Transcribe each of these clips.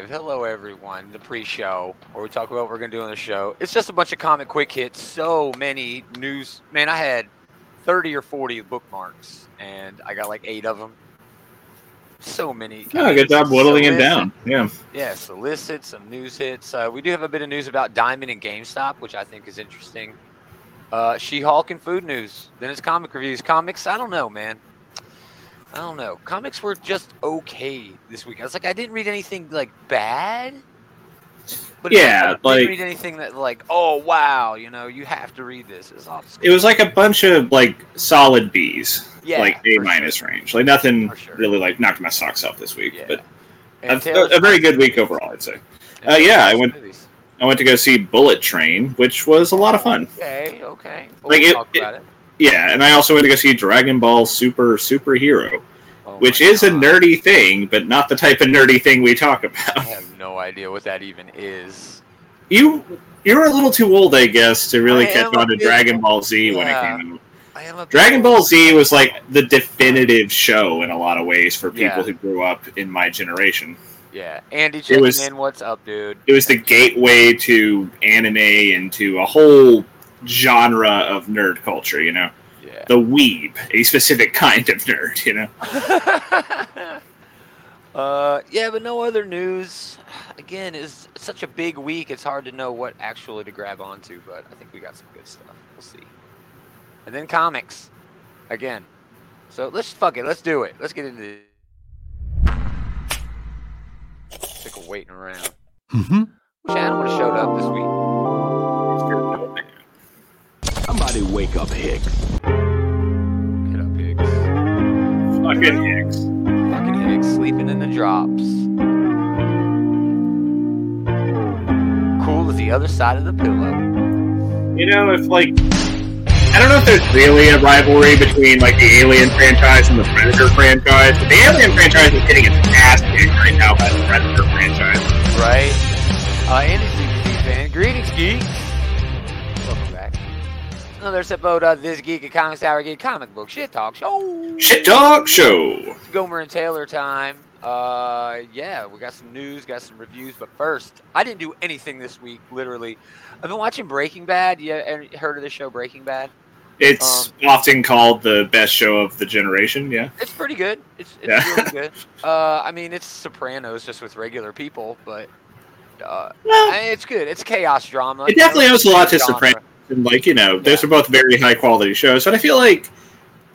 live. Hello, everyone. The pre-show, where we talk about what we're gonna do on the show. It's just a bunch of comic quick hits. So many news. Man, I had thirty or forty bookmarks, and I got like eight of them. So many. Oh, good job whittling it down. Yeah. Yeah, solicit some news hits. Uh, we do have a bit of news about Diamond and GameStop, which I think is interesting. Uh, She-Hulk and food news. Then it's comic reviews. Comics. I don't know, man. I don't know. Comics were just okay this week. I was like, I didn't read anything like bad. But Yeah, I didn't like- read anything that like, oh wow, you know, you have to read this. It's It was like a bunch of like solid B's, Yeah, like A minus sure. range. Like nothing sure. really like knocked my socks off this week, Yeah. but a, a, a very good week overall, I'd say. uh, yeah, I went- movies. I went to go see Bullet Train, which was a lot of fun. Okay, okay. We'll Like, it- talk about it. Yeah, and I also went to go see Dragon Ball Super Superhero, Oh which my is a nerdy thing, but not the type of nerdy thing we talk about. I have no idea what that even is. You you're a little too old, I guess, to really I catch on to bit- Dragon Ball Z when it came out. I am a bit Dragon old. Ball Z was like the definitive show in a lot of ways for people Yeah. who grew up in my generation. Yeah, Andy checking was- in. What's up, dude? It was the gateway to anime and to a whole genre of nerd culture, you know? Yeah. The weeb, a specific kind of nerd, you know? uh, yeah, but no other news. Again, it's such a big week. It's hard to know what actually to grab onto. But I think we got some good stuff. We'll see. And then comics, again. So let's fuck it. Let's do it. Let's get into it. Sick of waiting around. Mm-hmm. Wish Adam would have showed up this week. Somebody wake up Hicks. Fucking Hicks. Fucking Hicks sleeping in the drops. Cool as the other side of the pillow. You know, if like I don't know if there's really a rivalry between like the Alien franchise and the Predator franchise, but the Alien franchise is getting its ass kicked right now by the Predator franchise. Right? Uh, Andy's a geek fan. Greetings, geeks. Another episode of this Geek and Comics Hour Geek Comic Book Shit Talk Show. Shit Talk Show. Gomer and Taylor time. Uh, yeah, we got some news, got some reviews, but first, I didn't do anything this week. Literally, I've been watching Breaking Bad. You heard of the show Breaking Bad? It's often called the best show of the generation. Yeah, It's pretty good. It's, it's Yeah. really good. Uh, I mean, it's Sopranos just with regular people, but uh, well, I mean, it's good. It's chaos drama. it definitely owes a lot to. Sopranos. And like you know, those are both very high quality shows, but I feel like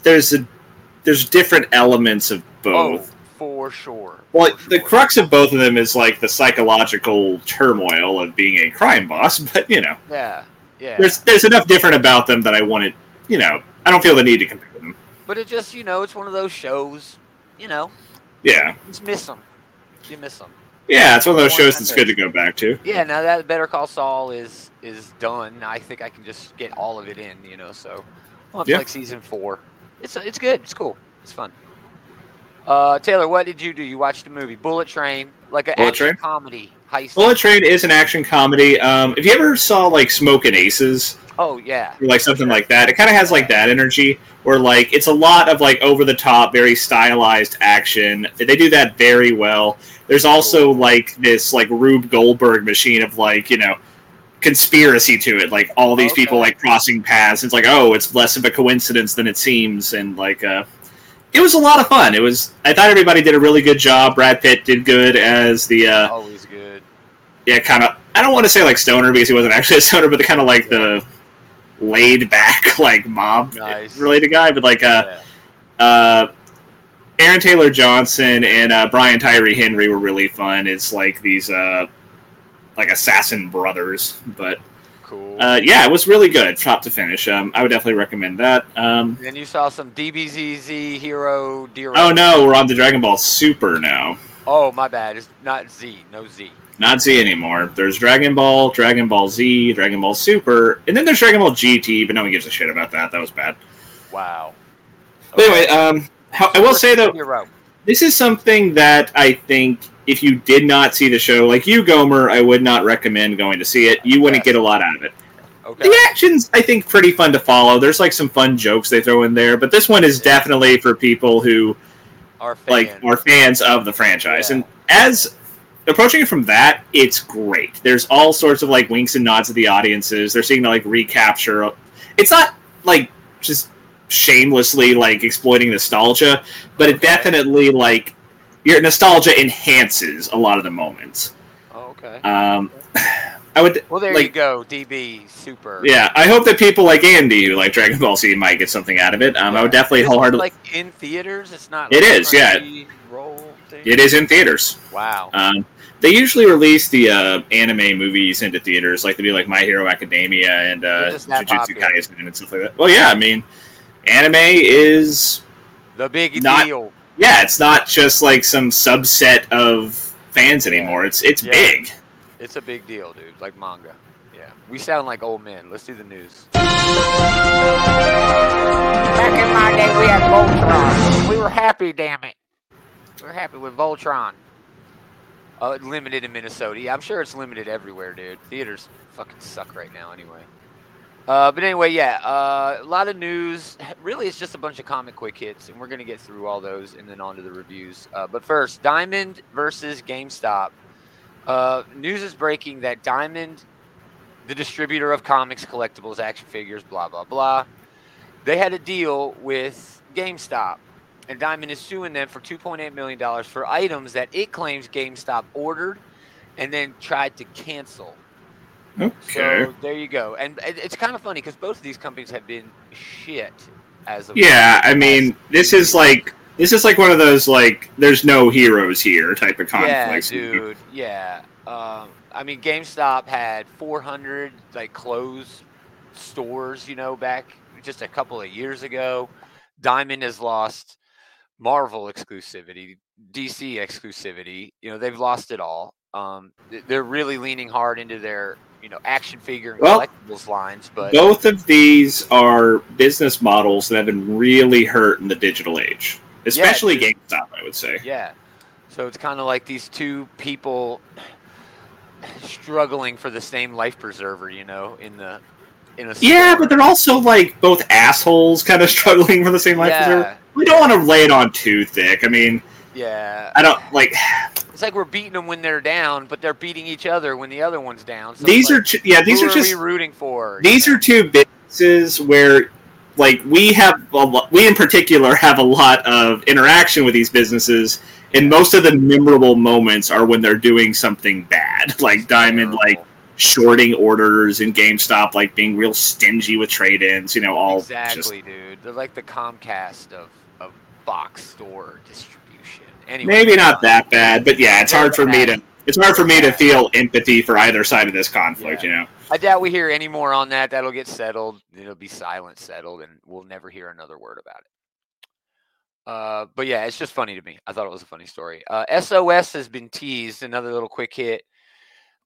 there's a there's different elements of both. Oh, both. for sure. Well, for the sure. crux of both of them is like the psychological turmoil of being a crime boss, but you know, Yeah, yeah. there's there's enough different about them that I wanted, you know, I don't feel the need to compare them. But it just, you know, it's one of those shows. You know, Yeah, you just miss them. You miss them. yeah, it's one of those shows that's good to go back to. Yeah. Now that Better Call Saul is is done, I think I can just get all of it in. You know, so well, it's Yeah. like season four. It's it's good. It's cool. It's fun. Uh, Taylor, what did you do? You watched the movie Bullet Train, like an Bullet action Train? comedy heist. Bullet Train is an action comedy. Um, if you ever saw like Smoking Aces Oh yeah. or like something like that, it kind of has like that energy where like it's a lot of like over the top, very stylized action. They do that very well. There's also like this like Rube Goldberg machine of like you know conspiracy to it, like all these people like crossing paths. It's like oh, it's less of a coincidence than it seems, and like uh, it was a lot of fun. It was. I thought everybody did a really good job. Brad Pitt did good as the uh, Always good. yeah, kind of. I don't want to say like stoner because he wasn't actually a stoner, but the kind of like the laid back like mob Nice. related guy. But like uh, Yeah. uh, Aaron Taylor Johnson and uh, Brian Tyree Henry were really fun. It's like these uh, like assassin brothers, but Cool. uh, yeah, it was really good, top to finish. Um, I would definitely recommend that. Um, then you saw some DBZZ Hero oh no, we're on the Dragon Ball Super now. Oh my bad. It's not Z. No Z. Not Z anymore. There's Dragon Ball, Dragon Ball Z, Dragon Ball Super, and then there's Dragon Ball GT, but no one gives a shit about that. That was bad. Wow. But anyway, um, how, I will say though, Hero. this is something that I think if you did not see the show, like you, Gomer, I would not recommend going to see it. You wouldn't Okay. get a lot out of it. Okay. The action's, I think, pretty fun to follow. There's like some fun jokes they throw in there, but this one is Yeah. definitely for people who are fan. like are fans of the franchise. Yeah. And as approaching it from that, it's great. There's all sorts of like winks and nods to the audiences. They're seeing to like recapture. It's not like just shamelessly like exploiting nostalgia, but it definitely like your nostalgia enhances a lot of the moments. Oh, okay. Um, I would Well, there you go, DB. Super. yeah. I hope that people like Andy who like Dragon Ball Z might get something out of it. Um, I would definitely it, wholeheartedly. like in theaters. It's not. It like is, yeah. It is in theaters. Wow. Um, they usually release the uh, anime movies into theaters, like they do like My Hero Academia and uh, They're just that Jujutsu. Kaisen and stuff like that. Well, yeah, I mean, anime is the big not- deal. Yeah, it's not just like some subset of fans anymore. It's it's Yeah. big. It's a big deal, dude. Like manga. Yeah. We sound like old men. Let's do the news. Back in my day, we had Voltron. We were happy, damn it. We were happy with Voltron. Uh, limited in Minnesota. Yeah, I'm sure it's limited everywhere, dude. Theaters fucking suck right now, anyway. Uh, but anyway, yeah, uh, a lot of news. Really, it's just a bunch of comic quick hits, and we're gonna get through all those and then on to the reviews. Uh, but first, Diamond versus GameStop. Uh, news is breaking that Diamond, the distributor of comics, collectibles, action figures, blah blah blah, they had a deal with GameStop, and Diamond is suing them for 2.8 million dollars for items that it claims GameStop ordered and then tried to cancel. Okay. So there you go, and it's kind of funny because both of these companies have been shit as of Yeah, I mean, this is like this is like one of those like there's no heroes here type of yeah, conflicts. dude, yeah. Um, I mean, GameStop had 400 like closed stores, you know, back just a couple of years ago. Diamond has lost Marvel exclusivity, DC exclusivity. You know, they've lost it all. Um, they're really leaning hard into their, you know, action figure and Well, collectibles lines, but Both of these are business models that have been really hurt in the digital age, especially dude. GameStop. I would say. Yeah. So it's kind of like these two people struggling for the same life preserver, you know, in the in a Yeah, but they're also like both assholes, kind of struggling for the same life. yeah, preserver. We don't want to lay it on too thick. I mean, yeah. I don't like It's like we're beating them when they're down, but they're beating each other when the other one's down. So these it's are like, ch- yeah these who are just we rooting for. these know? are two businesses where like we have a lo- we in particular have a lot of interaction with these businesses and most of the memorable moments are when they're doing something bad like diamond like shorting orders and gamestop like being real stingy with trade-ins you know all just exactly, dude. They're like the Comcast of of box store distribution. Anyway, maybe not that bad but yeah it's hard for me to it's hard for me to feel empathy for either side of this conflict Yeah. you know I doubt we hear any more on that. That'll get settled. It'll be silent settled, and we'll never hear another word about it. Uh, but yeah, it's just funny to me. I thought it was a funny story. Uh, SOS has been teased. Another little quick hit.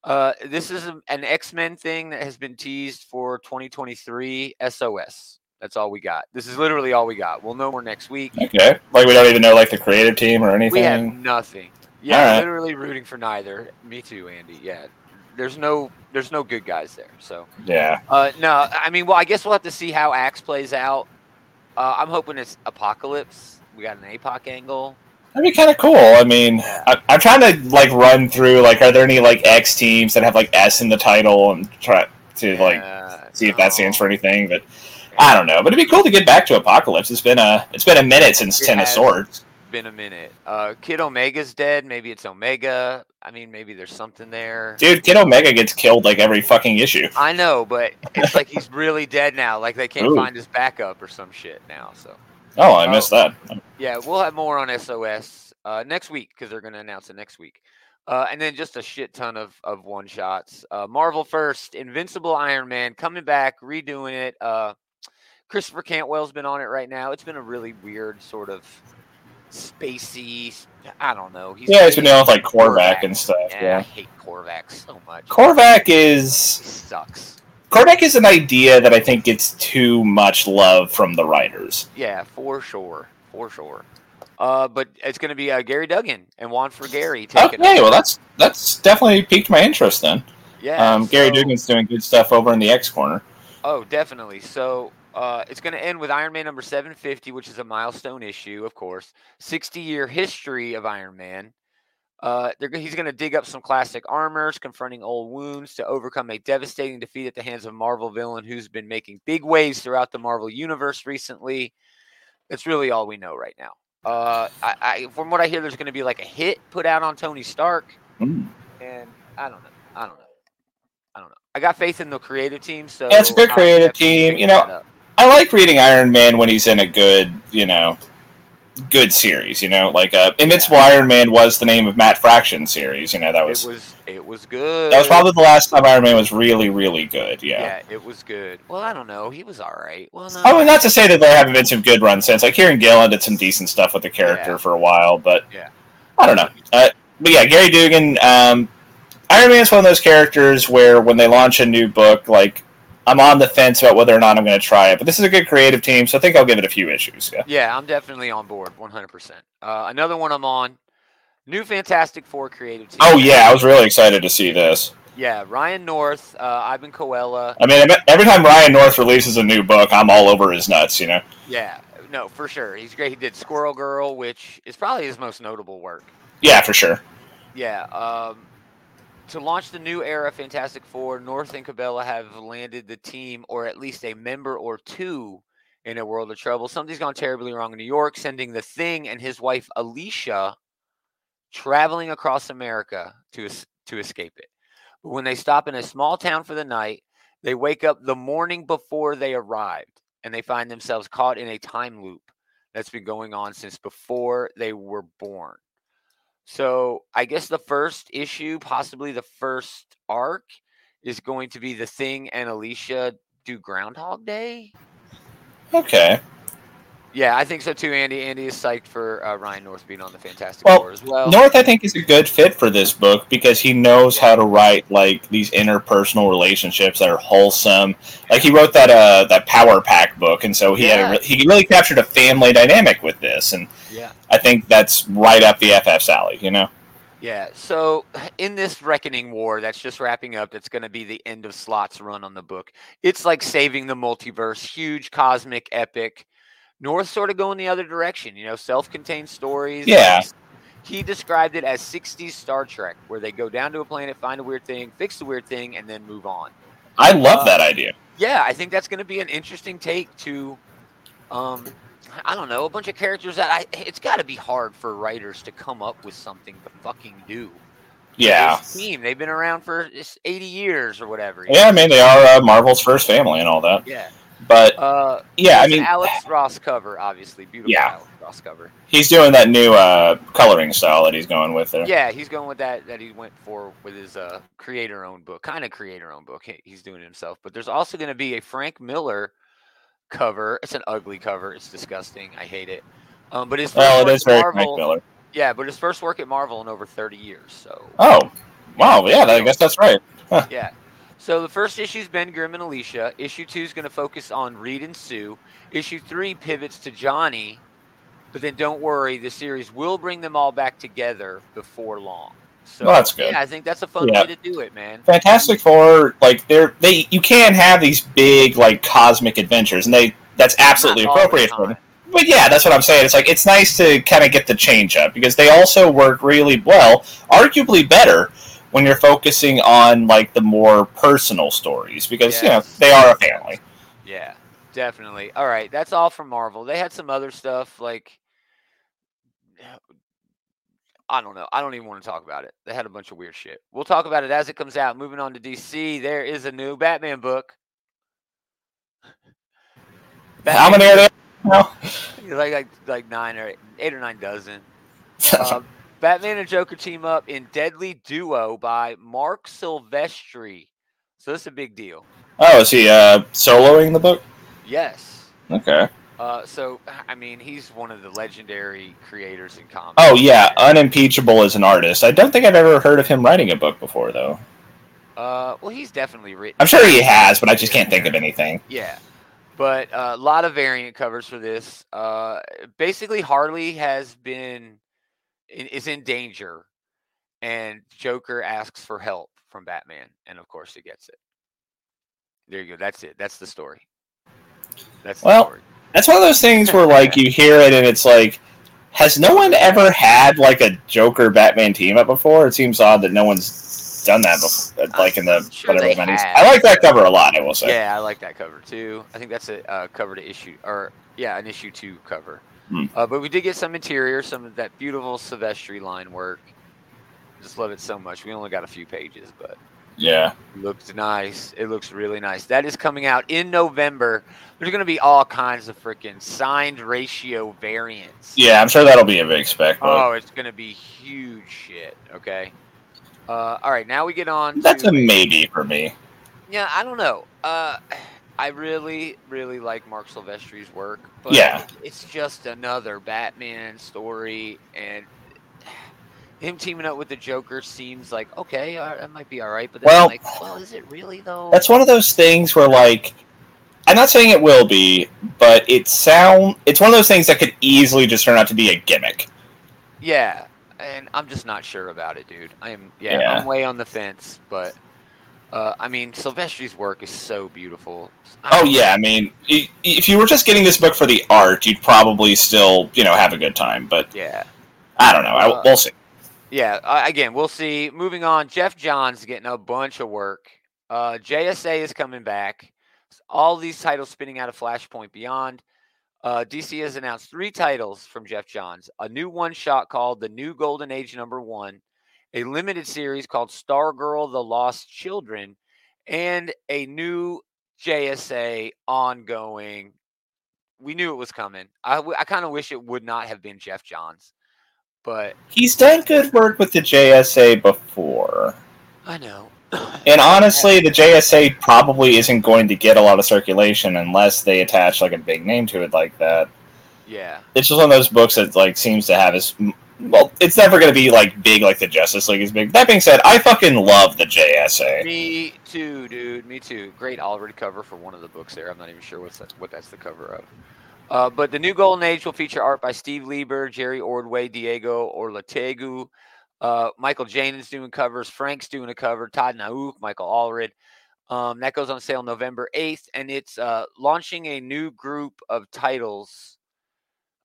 Uh, this is an X Men thing that has been teased for 2023. SOS. That's all we got. This is literally all we got. We'll know more next week. Okay. Like we don't even know like the creative team or anything. We have nothing. Yeah, right. literally rooting for neither. Me too, Andy. Yeah, there's no there's no good guys there. So. Yeah. Uh, no, I mean, well, I guess we'll have to see how Axe plays out. Uh, I'm hoping it's Apocalypse. We got an APOC angle. That'd be kind of cool. I mean, I, I'm trying to like run through like, are there any like X teams that have like S in the title and try to like Uh, see if that stands for anything? But I don't know. But it'd be cool to get back to Apocalypse. It's been a it's been a minute since It Ten of. Swords. Been a minute. Uh, Kid Omega's dead. Maybe it's Omega. I mean, maybe there's something there. Dude, Kid Omega gets killed like every fucking issue. I know, but it's like he's really dead now. Like they can't Ooh. find his backup or some shit now. So Oh, I missed that. yeah, we'll have more on SOS uh, next week because they're going to announce it next week. Uh, and then just a shit ton of, of one shots. Uh, Marvel first, Invincible Iron Man coming back, redoing it. Uh, Christopher Cantwell's been on it right now. It's been a really weird sort of spacey. I don't know. He's Yeah, he's been dealing with like Korvac and stuff. Yeah, I hate Korvac so much. Korvac He is sucks. Korvac is an idea that I think gets too much love from the writers. Yeah, for sure, for sure. Uh, but it's going to be uh, Gary Duggan and Juan Frigeri taking. Okay, well that's that's definitely piqued my interest then. yeah. Um, Gary so- Duggan's doing good stuff over in the X corner. Oh, definitely. So uh, it's going to end with Iron Man number 750, which is a milestone issue, of course. 60 year history of Iron Man. Uh, he's going to dig up some classic armors, confronting old wounds to overcome a devastating defeat at the hands of a Marvel villain who's been making big waves throughout the Marvel universe recently. That's really all we know right now. Uh, I, I, from what I hear, there's going to be like a hit put out on Tony Stark, Mm. and I don't know. I don't know. I don't know. I got faith in the creative team, so Yeah, it's a good creative team. You know. I like reading Iron Man when he's in a good, you know, good series. You know, like uh, Invincible Iron Man was the name of Matt Fraction series. You know, that was it was it was good. that was probably the last time Iron Man was really, really good. Yeah. yeah, it was good. Well, I don't know. He was all right. Well, no. I mean, not to say that there haven't been some good runs since. Like Kieran Gillen did some decent stuff with the character Yeah. for a while, but Yeah. I don't know. Uh, but yeah, Gary Duggan. Um, Iron Man's one of those characters where when they launch a new book, like I'm on the fence about whether or not I'm going to try it. But this is a good creative team, so I think I'll give it a few issues. Yeah. Yeah, I'm definitely on board, 100%. Uh, another one I'm on. New Fantastic Four creative team. Oh yeah, I was really excited to see this. Yeah, Ryan North, uh, Ivan Coello. I mean, every time Ryan North releases a new book, I'm all over his nuts. You know. Yeah, no, for sure. He's great. He did Squirrel Girl, which is probably his most notable work. Yeah, for sure. Yeah. Um, to launch the new era Fantastic Four, North and Cabela have landed the team, or at least a member or two, in a world of trouble. Something's gone terribly wrong in New York, sending the Thing and his wife Alicia traveling across America to to escape it. But when they stop in a small town for the night, they wake up the morning before they arrived, and they find themselves caught in a time loop that's been going on since before they were born. So I guess the first issue, possibly the first arc, is going to be the Thing and Alicia do Groundhog Day. Okay. Yeah, I think so too, Andy. Andy is psyched for uh, Ryan North being on the Fantastic Well, Four as well. North, I think, is a good fit for this book because he knows how to write like these interpersonal relationships that are wholesome. Like he wrote that uh that Power Pack book, and so he had a, he really captured a family dynamic with this, and yeah, I think that's right up the FF's alley. You know. yeah. So in this Reckoning War that's just wrapping up, that's going to be the end of Slott's run on the book. It's like saving the multiverse, huge cosmic epic. North sort of going the other direction, you know, self-contained stories. Yeah. He described it as 60s Star Trek, where they go down to a planet, find a weird thing, fix the weird thing, and then move on. I love Uh, that idea. yeah, I think that's going to be an interesting take to, um, I don't know, a bunch of characters that I. It's got to be hard for writers to come up with something to fucking do. Yeah. This team, they've been around for 80 years or whatever. Yeah, I mean they are uh, Marvel's first family and all that, Yeah. But Uh, yeah, I mean Alex Ross cover, obviously, beautiful Yeah. Alex Ross cover. he's doing that new uh, coloring style that he's going with there. Yeah, he's going with that that he went for with his uh, creator-owned book, kind of creator-owned book. He's doing it himself, but there's also going to be a Frank Miller cover. It's an ugly cover. It's disgusting. I hate it. Um, but his first Well, it is Marvel, Frank Miller. yeah, but his first work at Marvel in over 30 years. So Oh, wow. Yeah, I guess that's right. yeah. So the first issue is Ben Grimm and Alicia. Issue two is going to focus on Reed and Sue. Issue three pivots to Johnny, but then don't worry, the series will bring them all back together before long. So Well, that's good. Yeah, I think that's a fun Yeah. way to do it, man. Fantastic Four, like they're they you can have these big like cosmic adventures, and they that's absolutely Not all the appropriate for them. But yeah, that's what I'm saying. It's like it's nice to kind of get the change up because they also work really well, arguably better when you're focusing on like the more personal stories because you know they are a family. Yeah, definitely. All right, that's all from Marvel. They had some other stuff like I don't know. I don't even want to talk about it. They had a bunch of weird shit. We'll talk about it as it comes out. Moving on to DC, there is a new Batman book. How many are there? now? Like like like nine or eight, eight or nine dozen. Uh, Batman and Joker team up in Deadly Duo by Marc Silvestri. So this is a big deal. oh, is he uh, soloing the book? Yes. Okay. Uh, so I mean, he's one of the legendary creators in comics. Oh yeah, unimpeachable as an artist. I don't think I've ever heard of him writing a book before though. Uh, well, he's definitely written. I'm sure he has, but I just can't think of anything. Yeah, but a lot of variant covers for this. Uh, basically, Harley has been is in danger, and Joker asks for help from Batman, and of course, he gets it. There you go. That's it. That's the story. That's the Well, story. That's one of those things where like you hear it and it's like has no one ever had like a Joker Batman team up before? It seems odd that no one's done that before, like in the sure whatever I like that cover a lot. I will say. Yeah, I like that cover too. I think that's a uh, cover to issue, or yeah, an issue two cover. Hmm. Uh, but we did get some interior, some of that beautiful Silvestri line work. Just love it so much. We only got a few pages, but Yeah. looks nice. It looks really nice. That is coming out in November. There's going to be all kinds of freaking signed ratio variants. Yeah, I'm sure that'll be a big spec. Oh, it's going to be huge shit. Okay. Uh, all right, now we get on. that's to a maybe for me. Yeah, I don't know. Uh, I really, really like Marc Silvestri's work. But Yeah. it's just another Batman story, and him teaming up with the Joker seems like okay, that might be all right. But then Well- I'm like, well, is it really though? That's one of those things where like I'm not saying it will be, but it sound it's one of those things that could easily just turn out to be a gimmick. yeah, and I'm just not sure about it, dude. I am. Yeah, Yeah. I'm way on the fence, but. Uh, I mean, Silvestri's work is so beautiful. I Oh yeah, I mean, if you were just getting this book for the art, you'd probably still, you know, have a good time. But Yeah. I don't know. I, Uh, we'll see. Yeah, uh, again, we'll see. Moving on, Geoff Johns getting a bunch of work. Uh, JSA is coming back. All these titles spinning out of Flashpoint Beyond. Uh, DC has announced three titles from Geoff Johns a new one shot called The New Golden Age Number One, a limited series called Stargirl The Lost Children, and a new JSA ongoing. We knew it was coming. I, I kind of wish it would not have been Geoff Johns, but He's done good work with the JSA before. I know. And honestly, the JSA probably isn't going to get a lot of circulation unless they attach like a big name to it like that. Yeah. It's just one of those books that like seems to have his well, it's never going to be like big like the Justice League is big. That being said, I fucking love the JSA. Me too, dude. Me too. Great already cover for one of the books there. I'm not even sure what's that, what that's the cover of. Uh, but the new Golden Age will feature art by Steve Lieber, Jerry Ordway, Diego Olortegui. Uh, Michael Jane is doing covers. Frank's doing a cover. Todd Nauck, Michael Allred. Um, that goes on sale November 8th, and it's uh, launching a new group of titles.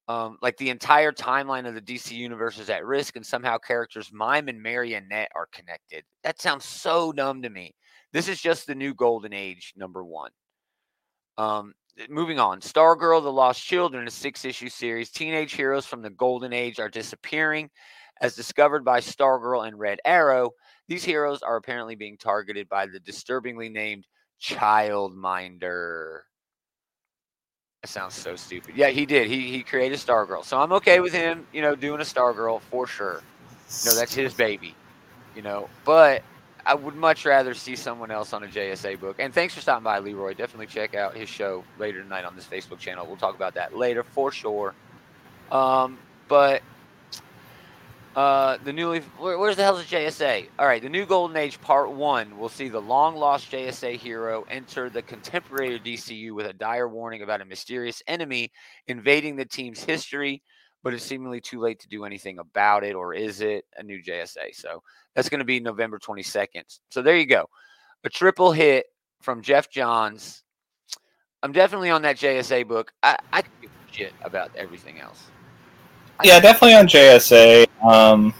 Um, like the entire timeline of the DC universe is at risk, and somehow characters Mime and Marionette are connected. That sounds so dumb to me. This is just the new Golden Age number one. Um, moving on, Stargirl: The Lost Children, a six-issue series. Teenage heroes from the Golden Age are disappearing, as discovered by Stargirl and Red Arrow. These heroes are apparently being targeted by the disturbingly named Childminder. That sounds so stupid. Yeah, he did. He he created Stargirl, so I'm okay with him. You know, doing a Stargirl for sure. You know, that's his baby. You know, but I would much rather see someone else on a JSA book. And thanks for stopping by, Leroy. Definitely check out his show later tonight on this Facebook channel. We'll talk about that later for sure. Um, but uh, the newly where, where's the hell's the JSA? All right, the new Golden Age Part One will see the long lost JSA hero enter the contemporary DCU with a dire warning about a mysterious enemy invading the team's history, but it's seemingly too late to do anything about it, or is it a new JSA? So that's going to be November 22nd. So there you go, a triple hit from Geoff Johns. I'm definitely on that JSA book. I I could give a shit about everything else. Yeah, definitely on JSA. Um,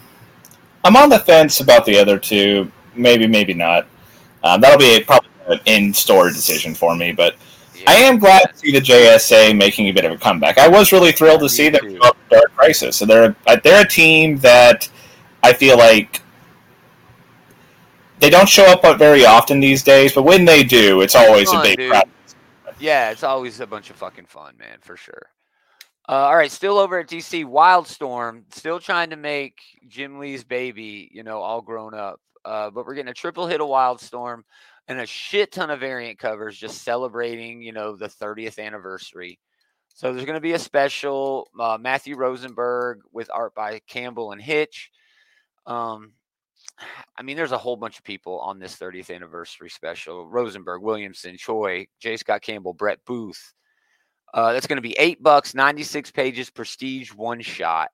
I'm on the fence about the other two. Maybe, maybe not. Um, that'll be a, probably an in-store decision for me, but Yeah. I am glad to see the JSA making a bit of a comeback. I was really thrilled to see them go up Dark Crisis. So they're uh, they're a team that I feel like they don't show up very often these days, but when they do, it's always a big. Yeah, it's always a bunch of fucking fun, man, for sure. Uh, all right, still over at DC, Wildstorm, still trying to make Jim Lee's baby, you know, all grown up. Uh, but we're getting a triple hit of Wildstorm and a shit ton of variant covers just celebrating, you know, the 30th anniversary. So there's going to be a special uh, Matthew Rosenberg with art by Campbell and Hitch. Um, I mean, there's a whole bunch of people on this 30th anniversary special. Rosenberg, Williamson, Choi, J. Scott Campbell, Brett Booth. Uh, that's going to be eight bucks, 96 pages, prestige one shot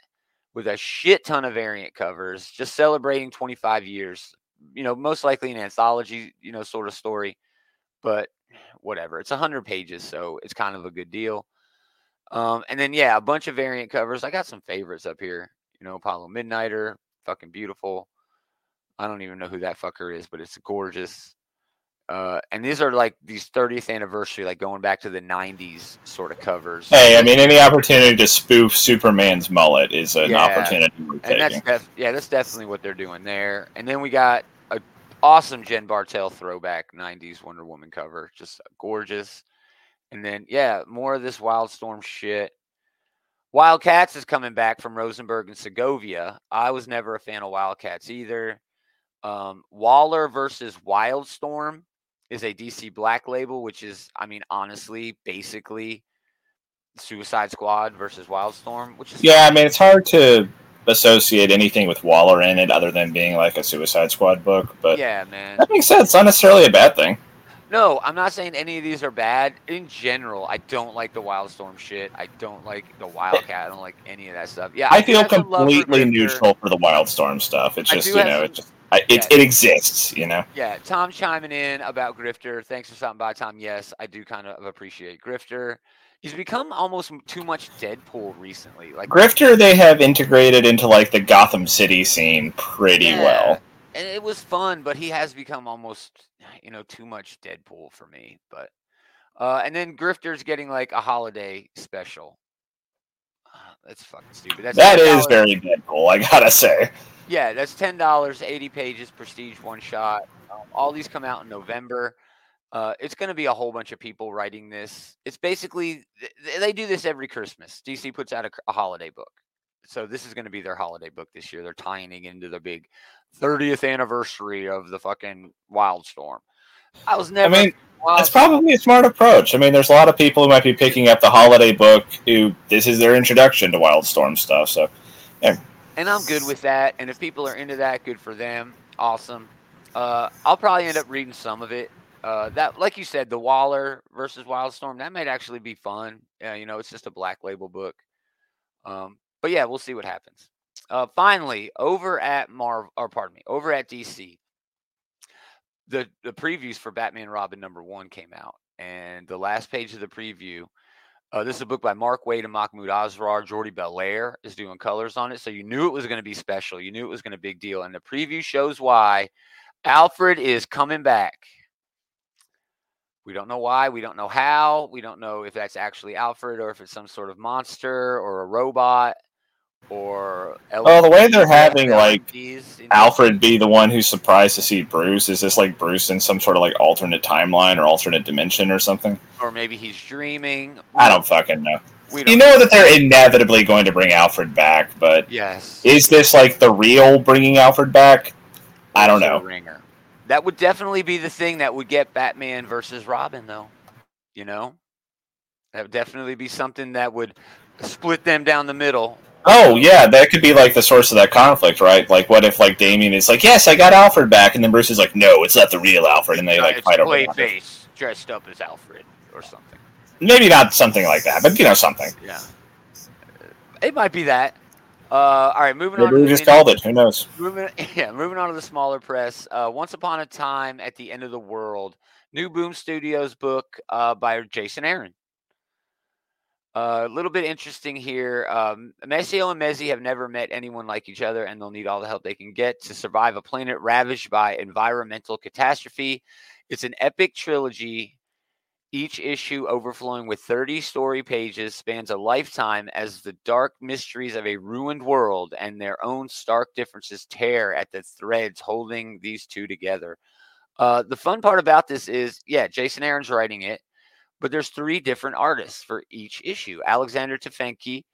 with a shit ton of variant covers, just celebrating 25 years. You know, most likely an anthology, you know, sort of story, but whatever. It's 100 pages, so it's kind of a good deal. Um, and then yeah, a bunch of variant covers. I got some favorites up here. You know, Apollo Midnighter, fucking beautiful. I don't even know who that fucker is, but it's gorgeous. Uh, and these are like these 30th anniversary, like going back to the 90s sort of covers. Hey, I mean, any opportunity to spoof Superman's mullet is an Yeah, opportunity and that's def- yeah, that's definitely what they're doing there. And then we got a awesome Jen Bartel throwback 90s Wonder Woman cover, just gorgeous. And then yeah, more of this Wildstorm shit. Wildcats is coming back from Rosenberg and Segovia. I was never a fan of Wildcats either. Um, Waller versus Wildstorm is a DC Black label, which is, I mean, honestly, basically Suicide Squad versus Wildstorm, which is Yeah, I mean, it's hard to associate anything with Waller in it other than being like a Suicide Squad book, but yeah, man. that makes sense. It's not necessarily a bad thing. No, I'm not saying any of these are bad. In general, I don't like the Wildstorm shit. I don't like the eh. Wildcat. I don't like any of that stuff. Yeah, I do feel have some love for completely neutral for the Wildstorm stuff. It's just you know, some- it just I, it, yeah. it exists. You know. Yeah, Tom chiming in about Grifter. Thanks for stopping by, Tom. Yes, I do kind of appreciate Grifter. He's become almost too much Deadpool recently. Like Grifter, they have integrated into like the Gotham City scene pretty Yeah, well. and it was fun, but he has become almost, you know, too much Deadpool for me. But uh, and then Grifter's getting like a holiday special. Uh, That's fucking stupid. That's That is $10. very Deadpool, I gotta say. Yeah, that's ten dollars, eighty pages, prestige one shot. Um, all these come out in November. Uh, it's going to be a whole bunch of people writing this. It's basically th- they do this every Christmas. DC puts out a, a holiday book, so this is going to be their holiday book this year. They're tying it into the big 30th anniversary of the fucking Wildstorm. I was never. I mean, that's probably a smart approach. I mean, there's a lot of people who might be picking up the holiday book who this is their introduction to Wildstorm stuff. So and I'm good with that. And if people are into that, good for them. Awesome. Uh, I'll probably end up reading some of it. Uh, that, like you said, the Waller versus Wildstorm, that might actually be fun. Yeah, you know, it's just a black label book. Um, but yeah, we'll see what happens. Uh, finally, over at Marv, or pardon me, over at DC, the the previews for Batman Robin number one came out, and the last page of the preview uh, this is a book by Mark Waid and Mahmoud Asrar. Jordie Bellaire is doing colors on it. So you knew it was going to be special. You knew it was going to be a big deal. And the preview shows why Alfred is coming back. We don't know why. We don't know how. We don't know if that's actually Alfred or if it's some sort of monster or a robot or. Well, the way they're having, like, Alfred be the one who's surprised to see Bruce. Is this like Bruce in some sort of like alternate timeline or alternate dimension or something? Or maybe he's dreaming. I don't fucking know. You know that they're inevitably going to bring Alfred back, but Yes. is this like the real bringing Alfred back? I don't know. Ringer. That would definitely be the thing that would get Batman versus Robin, though. You know, that would definitely be something that would split them down the middle. Oh yeah, that could be like the source of that conflict, right? Like, what if like Damian is like, "Yes, I got Alfred back," and then Bruce is like, "No, it's not the real Alfred," and they Uh, like fight over it. Clayface dressed up as Alfred or something. Maybe not something like that, but you know something. Yeah, it might be that. Uh, all right, moving on. Maybe to we just called it. Who knows? Moving, yeah, moving on to the smaller press. Uh, Once upon a time at the end of the world, new Boom Studios book uh, by Jason Aaron. A little bit interesting here. Um, Messio and Mezzy have never met anyone like each other, and they'll need all the help they can get to survive a planet ravaged by environmental catastrophe. It's an epic trilogy. Each issue overflowing with 30 story pages spans a lifetime as the dark mysteries of a ruined world and their own stark differences tear at the threads holding these two together. Uh, the fun part about this is, yeah, Jason Aaron's writing it, but there's three different artists for each issue Alexander Tefenkgi,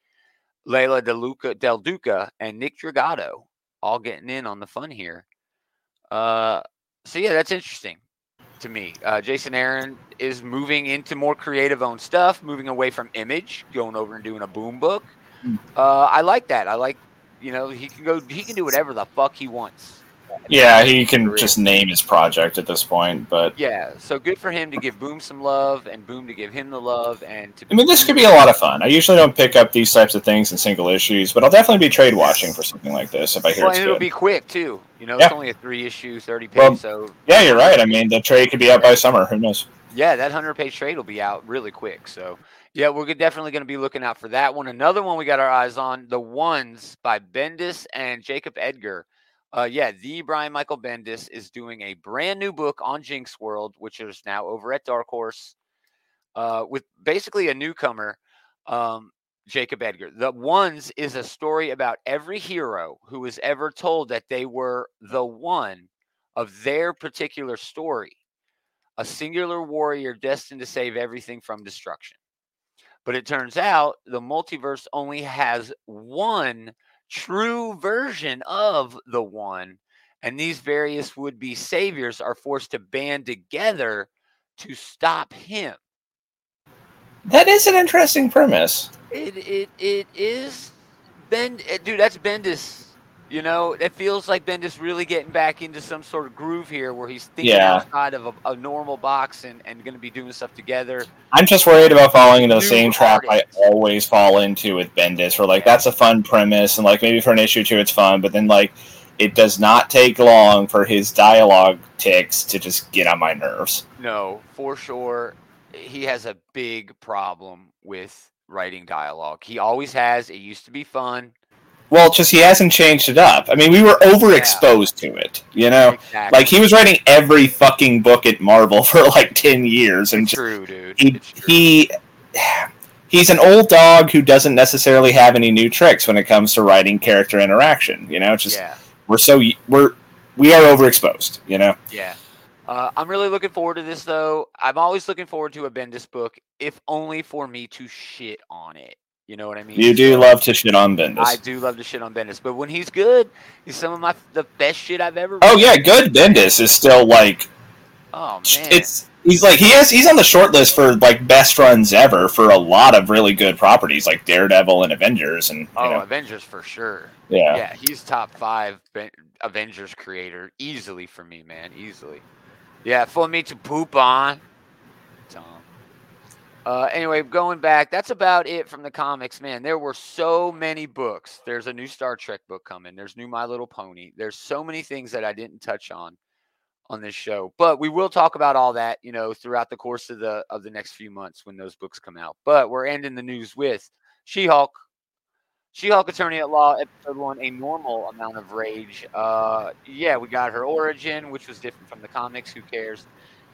Leila DeLuca, Del Duca, and Nick Dragotta, all getting in on the fun here. Uh, so, yeah, that's interesting to me. Uh, Jason Aaron is moving into more creative own stuff, moving away from image, going over and doing a boom book. Hmm. Uh, I like that. I like, you know, he can go, he can do whatever the fuck he wants. Yeah, he can just name his project at this point, but Yeah, so good for him to give Boom some love and Boom to give him the love and to I mean, this could be a lot of fun. I usually don't pick up these types of things in single issues, but I'll definitely be trade watching for something like this if I hear well, it's and it'll good. be quick too. You know, Yeah. it's only a three issue, thirty page. Well, so Yeah, you're right. I mean, the trade could be out by summer. Who knows? yeah, that hundred page trade will be out really quick. So Yeah, we're definitely going to be looking out for that one. Another one we got our eyes on, The Ones by Bendis and Jacob Edgar. Uh, yeah, the Brian Michael Bendis is doing a brand new book on Jinx World, which is now over at Dark Horse, uh, with basically a newcomer, um, Jacob Edgar. The Ones is a story about every hero who was ever told that they were the one of their particular story, a singular warrior destined to save everything from destruction. But it turns out the multiverse only has one true version of the one. And these various would be saviors are forced to band together to stop him. That is an interesting premise. It it it is Bend eh, dude, that's Bendis. You know, it feels like Bendis really getting back into some sort of groove here where he's thinking Yeah. outside of a, a normal box and, and gonna be doing stuff together. I'm just worried about falling into the New same trap I always fall into with Bendis, where like Yeah. that's a fun premise, and like maybe for an issue or two it's fun, but then like it does not take long for his dialogue tics to just get on my nerves. No, for sure. He has a big problem with writing dialogue. He always has. It used to be fun. Well, just he hasn't changed it up. I mean, we were overexposed to it, you know. Exactly. Like he was writing every fucking book at Marvel for like ten years, and It's just, true, dude. he true. he he's an old dog who doesn't necessarily have any new tricks when it comes to writing character interaction. You know, it's just yeah, we're so we're we are overexposed. You know. yeah. Uh, I'm really looking forward to this, though. I'm always looking forward to a Bendis book, if only for me to shit on it. You know what I mean? You do So, love to shit on Bendis. I do love to shit on Bendis, but when he's good, he's some of my the best shit I've ever. oh read. yeah, good Bendis is still like Oh man. it's he's like he has he's on the short list for like best runs ever for a lot of really good properties like Daredevil and Avengers and you oh know Avengers for sure. yeah. Yeah, he's top five Avengers creator easily for me, man. Easily. Yeah, for me to poop on. Uh, anyway, going back, that's about it from the comics, man. There were so many books. There's a new Star Trek book coming. There's new My Little Pony. There's so many things that I didn't touch on on this show, but we will talk about all that, you know, throughout the course of the of the next few months when those books come out. But we're ending the news with She-Hulk she-Hulk Attorney at Law, episode one, a normal amount of rage. Uh, yeah, we got her origin, which was different from the comics. Who cares?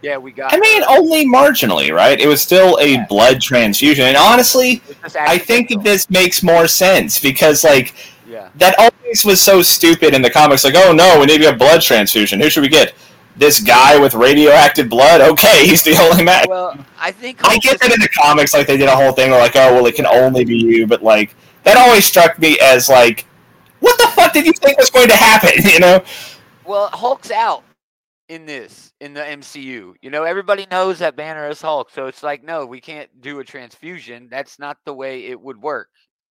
Yeah, we got. I mean, her- only marginally, right? It was still a Yeah. blood transfusion, and honestly, I think accidental. this makes more sense because, like, Yeah, that always was so stupid in the comics. Like, oh no, we need to get a blood transfusion. Who should we get? This guy with radioactive blood? Okay, he's the only match. well, I think. I get that in the comics, like they did a whole thing where like, oh well, it can only be you, but like that always struck me as like, what the fuck did you think was going to happen? You know? Well, Hulk's out in this in the MCU. You know, everybody knows that Banner is Hulk, so it's like, no, we can't do a transfusion. That's not the way it would work.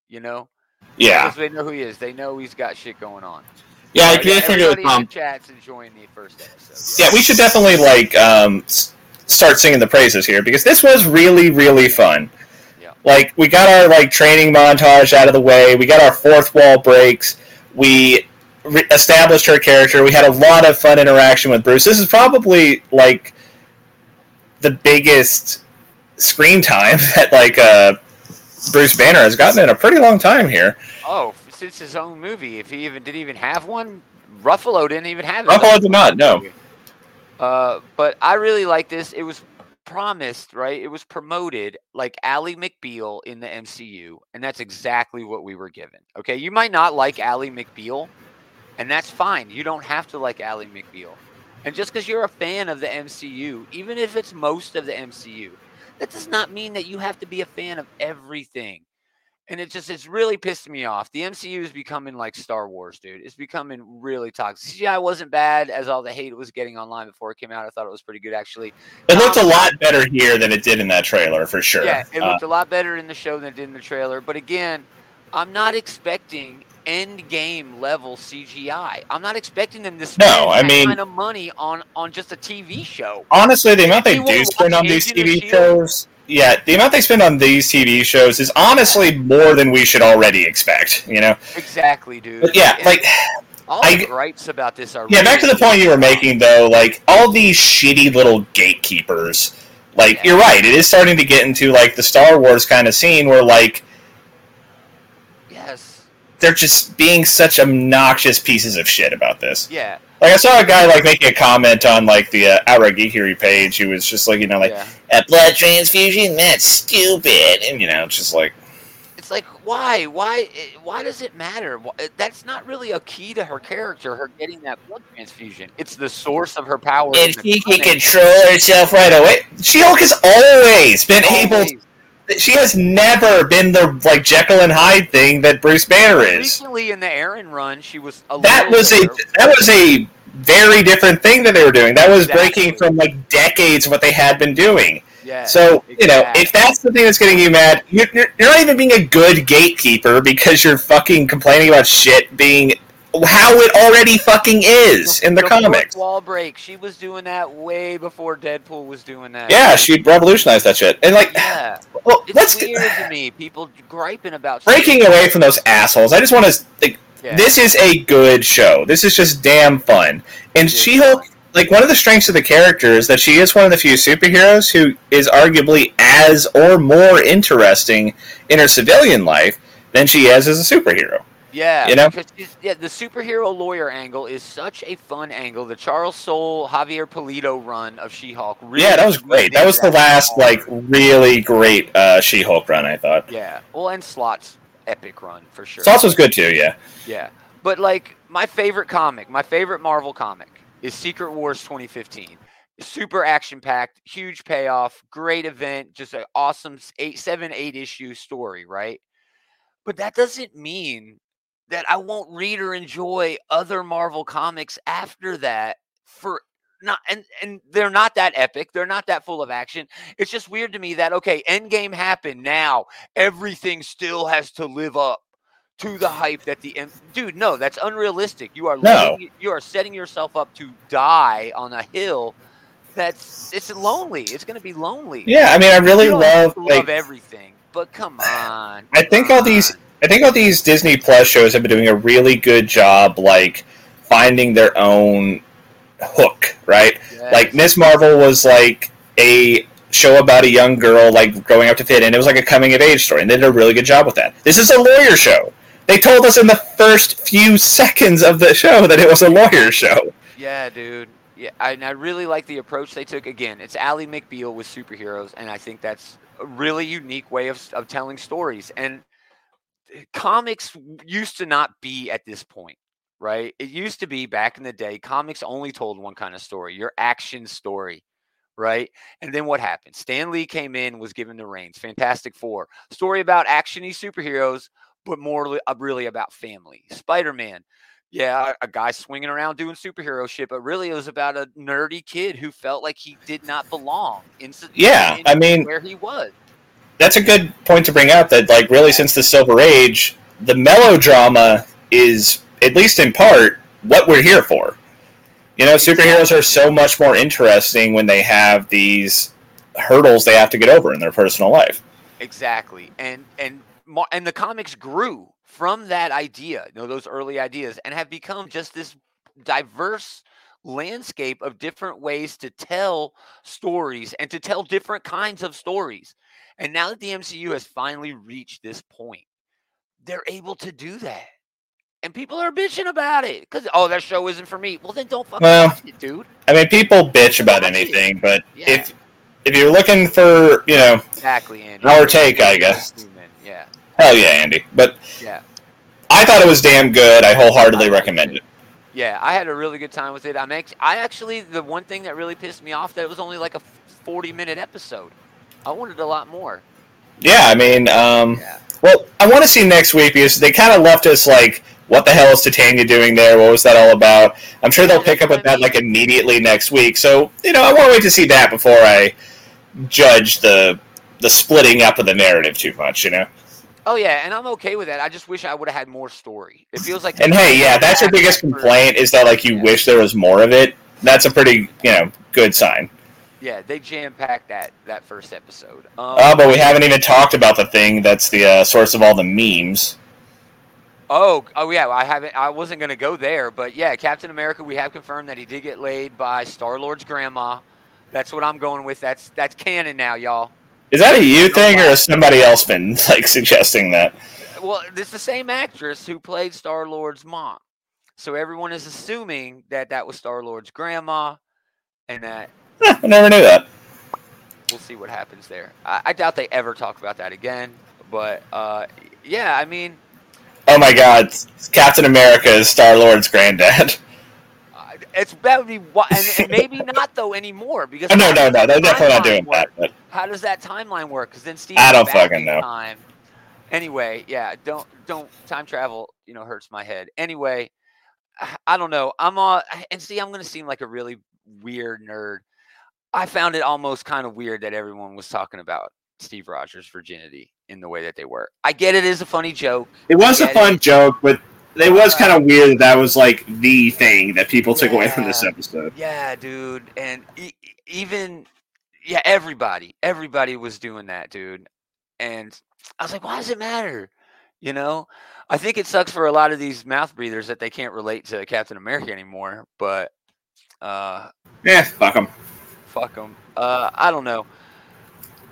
You know, Yeah, because they know who he is. They know he's got shit going on. yeah. I figure with everybody Tom. chat's enjoying the first episode. Yeah, we should definitely like um, start singing the praises here because this was really, really fun. Yeah. Like we got our like training montage out of the way. We got our fourth wall breaks. We re- established her character. We had a lot of fun interaction with Bruce. This is probably like the biggest screen time that like uh, Bruce Banner has gotten in a pretty long time here. Oh, since his own movie, if he even did he even have one, Ruffalo didn't even have his Ruffalo did not, no. Uh, but I really like this. It was promised, right? It was promoted like Ally McBeal in the MCU, and that's exactly what we were given. Okay, you might not like Ally McBeal, and that's fine. You don't have to like Ally McBeal. And just because you're a fan of the MCU, even if it's most of the MCU, that does not mean that you have to be a fan of everything. And it just it's really pissed me off. The MCU is becoming like Star Wars, dude. It's becoming really toxic. CGI wasn't bad as all the hate it was getting online before it came out. I thought it was pretty good actually. It looked a lot better here than it did in that trailer for sure. Yeah, it Uh, looked a lot better in the show than it did in the trailer. But again, I'm not expecting end game level CGI. I'm not expecting them to spend No, I mean- kind of money on on just a TV show. honestly, the amount they do spend on these TV S.H.I.E.L.D.? shows, yeah, the amount they spend on these TV shows is honestly more than we should already expect. You know, Exactly, dude. but yeah, And like all I- the gripes about this are yeah. Back to the point you were making though, like all these shitty little gatekeepers Like Yeah. you're right, it is starting to get into like the Star Wars kind of scene where like. They're just being such obnoxious pieces of shit about this. Yeah. Like I saw a guy like making a comment on like the uh, Outright Geekery page who was just like you know like yeah. a blood transfusion that's stupid and you know it's just like It's like why, why, eh, why does it matter? Eh, That's not really a key to her character. Her getting that blood transfusion. It's the source of her power. and she can control herself right away. She Hulk has always been able. Always. She has never been the like Jekyll and Hyde thing that Bruce Banner is. Recently in the Aaron run, she was a That was a that was a very different thing that they were doing. That was Exactly. breaking from like decades of what they had been doing. yeah. So you know, if that's the thing that's getting you mad, you're, you're not even being a good gatekeeper because you're fucking complaining about shit being how it already fucking is in the, comics. Wall break. She was doing that way before Deadpool was doing that. Yeah, she revolutionized that shit. And like, Yeah. well, It's let's weird to me. People griping about breaking away from those assholes. I just want to like, Yeah. this is a good show. This is just damn fun. And She Hulk, like one of the strengths of the character is that she is one of the few superheroes who is arguably as or more interesting in her civilian life than she is as a superhero. Yeah, You know? yeah, the superhero lawyer angle is such a fun angle. The Charles Soule, Javier Pulido run of She-Hulk. Really yeah, that was great. That was the last hard. like really great uh, She Hulk run. I thought. Yeah, well, and Slott's epic run for sure. Sauce was good too. Yeah. Yeah, but like my favorite comic, my favorite Marvel comic is Secret Wars 2015. Super action packed, huge payoff, great event, just an awesome eight, seven, eight issue story, right? But that doesn't mean that I won't read or enjoy other Marvel comics after that for not and and they're not that epic. They're not that full of action. It's just weird to me that okay, Endgame happened. Now everything still has to live up to the hype that the end. Dude, no, that's unrealistic. You are No. living- you are setting yourself up to die on a hill. That's it's lonely. It's going to be lonely. Yeah. I mean, I really You love like love everything, but come on. I think come all these- on. I think all these Disney Plus shows have been doing a really good job, like finding their own hook, right? Like Miss Marvel was like a show about a young girl like growing up to fit in. It was like a coming of age story, and they did a really good job with that. This is a lawyer show. They told us in the first few seconds of the show that it was a lawyer show. Yeah, dude. Yeah, I, and I really like the approach they took. Again, it's Ally McBeal with superheroes, and I think that's a really unique way of, of telling stories. And comics used to not be at this point, right? It used to be back in the day, comics only told one kind of story, your action story, right? And then what happened? Stan Lee came in, was given the reins. Fantastic Four, story about actiony superheroes, but more uh, really about family. Spider Man, yeah, a guy swinging around doing superhero shit, but really it was about a nerdy kid who felt like he did not belong in, Yeah, in I mean- where he was. That's a good point to bring up. That like really since the Silver Age, the melodrama is at least in part what we're here for. You know, superheroes are so much more interesting when they have these hurdles they have to get over in their personal life. Exactly, and and and the comics grew from that idea, you know, those early ideas, and have become just this diverse landscape of different ways to tell stories and to tell different kinds of stories. And now that the MCU has finally reached this point, they're able to do that. And people are bitching about it because oh, that show isn't for me. Well, then don't fucking Well, watch it, dude. I mean, people bitch about it. anything, but Yeah. if if you're looking for, you know, Exactly, Andy. Our take, I guess. Yeah, hell yeah, Andy. But yeah. I thought it was damn good. I wholeheartedly recommend it. Yeah, I had a really good time with it. I'm actually, I actually, the one thing that really pissed me off that it was only like a 40 minute episode. I wanted a lot more. Yeah, I mean, um, Yeah. well, I want to see next week because they kind of left us like, what the hell is Titania doing there? What was that all about? I'm sure they'll pick up with that like immediately next week. So you know, I want to wait to see that before I judge the the splitting up of the narrative too much. You know. Oh yeah, and I'm okay with that. I just wish I would have had more story. It feels like. And hey, yeah, that's your biggest complaint is that like you Yeah. wish there was more of it. That's a pretty you know good sign. Yeah, they jam packed that that first episode. Um, Oh, but we haven't even talked about the thing that's the uh, source of all the memes. Oh, oh yeah. I haven't. I wasn't gonna go there, but yeah, Captain America. We have confirmed that he did get laid by Star Lord's grandma. That's what I'm going with. That's that's canon now, y'all. Is that a you thing, or has somebody else been like suggesting that? Well, it's the same actress who played Star Lord's mom, so everyone is assuming that that was Star Lord's grandma, and that I never knew that. we'll see what happens there. I, I doubt they ever talk about that again. But uh, yeah, I mean, Oh my God, Captain America is Star Lord's granddad. uh, it's that would be and, and maybe not though anymore because Oh, no, no, no, they're definitely not doing work? that. But How does that timeline work? Because then Steve. I don't fucking know. Time. Anyway, yeah, don't don't time travel. You know, hurts my head. Anyway, I don't know. I'm on and see. I'm gonna seem like a really weird nerd. I found it almost kind of weird that everyone was talking about Steve Rogers' virginity in the way that they were. I get it is a funny joke. It was a fun joke, but it was kind of weird that that was like the thing that people took away from this episode. Yeah, dude, and e- even yeah, everybody, everybody was doing that, dude. And I was like, why does it matter? You know, I think it sucks for a lot of these mouth breathers that they can't relate to Captain America anymore. But uh, Yeah, fuck them. Fuck them. Uh, I don't know.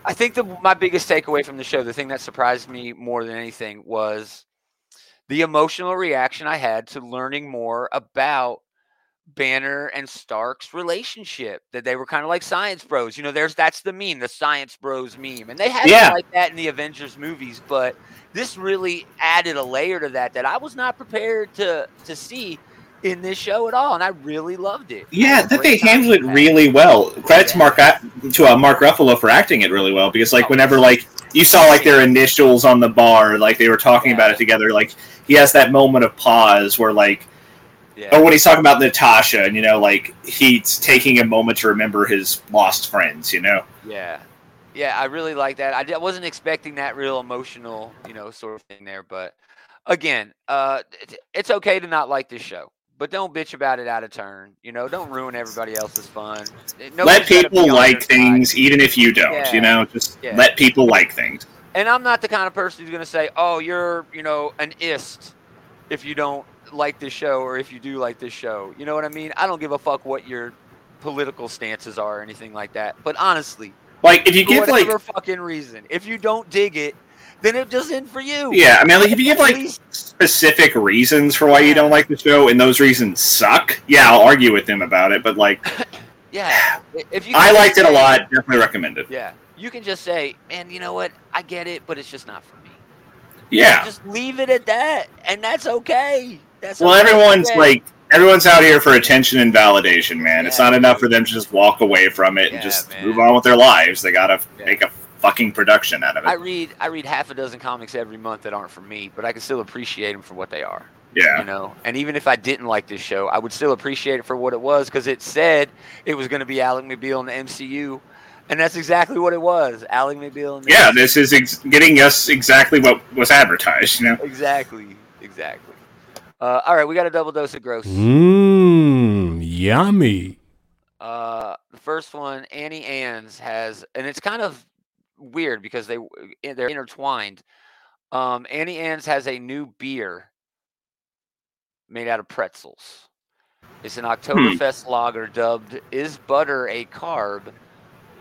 I think the my biggest takeaway from the show, the thing that surprised me more than anything, was the emotional reaction I had to learning more about Banner and Stark's relationship. That they were kind of like science bros. You know, there's that's the meme, the science bros meme, and they had Yeah. like that in the Avengers movies. But this really added a layer to that that I was not prepared to to see in this show at all, and I really loved it. Yeah, that they handled it really well. Credit to Mark to uh, Mark Ruffalo for acting it really well because like Oh, whenever like you saw like their initials on the bar, like they were talking about it together, like he has that moment of pause where like Yeah. or when he's talking about Natasha and you know like he's taking a moment to remember his lost friends, you know. Yeah, yeah, I really like that. I, I wasn't expecting that real emotional, you know, sort of thing there. But again, uh, it's okay to not like this show, but don't bitch about it out of turn. You know, don't ruin everybody else's fun. Eh, let nobody's be people like side. things even if you don't, Yeah. you know, just Yeah. let people like things. And I'm not the kind of person who's gonna say, "Oh, you're, you know, an ist if you don't like this show, or if you do like this show." You know what I mean? I don't give a fuck what your political stances are or anything like that. But honestly, Like if you for give like whatever fucking reason, if you don't dig it, then it just isn't for you. yeah, I mean like if you give like least- specific reasons for why you don't like the show and those reasons suck, yeah, I'll argue with them about it, but like yeah, if you I liked it a lot, definitely recommend it. Yeah, you can just say, man, you know what? I get it, but it's just not for me. Yeah. Just leave it at that, and that's okay. That's Well, okay. everyone's Okay. like everyone's out here for attention and validation, man. it's Yeah, not enough for them to just walk away from it and just man. move on with their lives. They gotta Yeah. make a fucking production out of it. I read I read half a dozen comics every month that aren't for me, but I can still appreciate them for what they are. Yeah. You know, and even if I didn't like this show, I would still appreciate it for what it was because it said it was going to be Ally McBeal in the MCU, and that's exactly what it was. Ally McBeal in the Yeah, MCU. this is ex- getting us exactly what was advertised, you know. Exactly, exactly. Uh, all right, we got a double dose of gross. Mmm, yummy. Uh, the first one, Auntie Anne's has, and it's kind of weird because they eh, they're intertwined. Um, Auntie Anne's has a new beer made out of pretzels. It's an Oktoberfest lager dubbed "Is Butter a Carb?"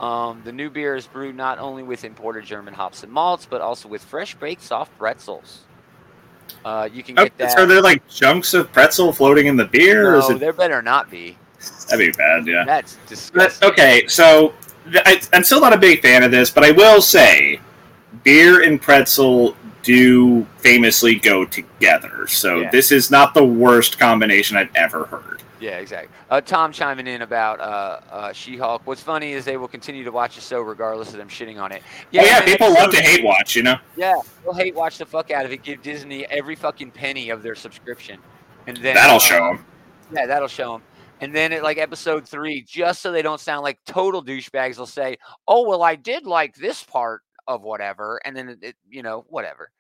Um, the new beer is brewed not only with imported German hops and malts, but also with fresh baked soft pretzels. Uh, you can Oh, get that. so they're like chunks of pretzel floating in the beer, no, it there better not be. that'd be bad, yeah. That's But, okay, so I, I'm still not a big fan of this, but I will say, beer and pretzel do famously go together. So Yeah. this is not the worst combination I've ever heard. Yeah, exactly. Uh, Tom chiming in about uh, uh, She-Hulk. What's funny is they will continue to watch the show regardless of them shitting on it. Yeah, oh, yeah, man, people love to hate watch, you know. Yeah, they'll hate watch the fuck out of it. Give Disney every fucking penny of their subscription, and then That'll uh, show them. Yeah, that'll show them. And then at like episode three, just so they don't sound like total douchebags, they'll say, "Oh well, I did like this part of whatever," and then it, it you know, whatever.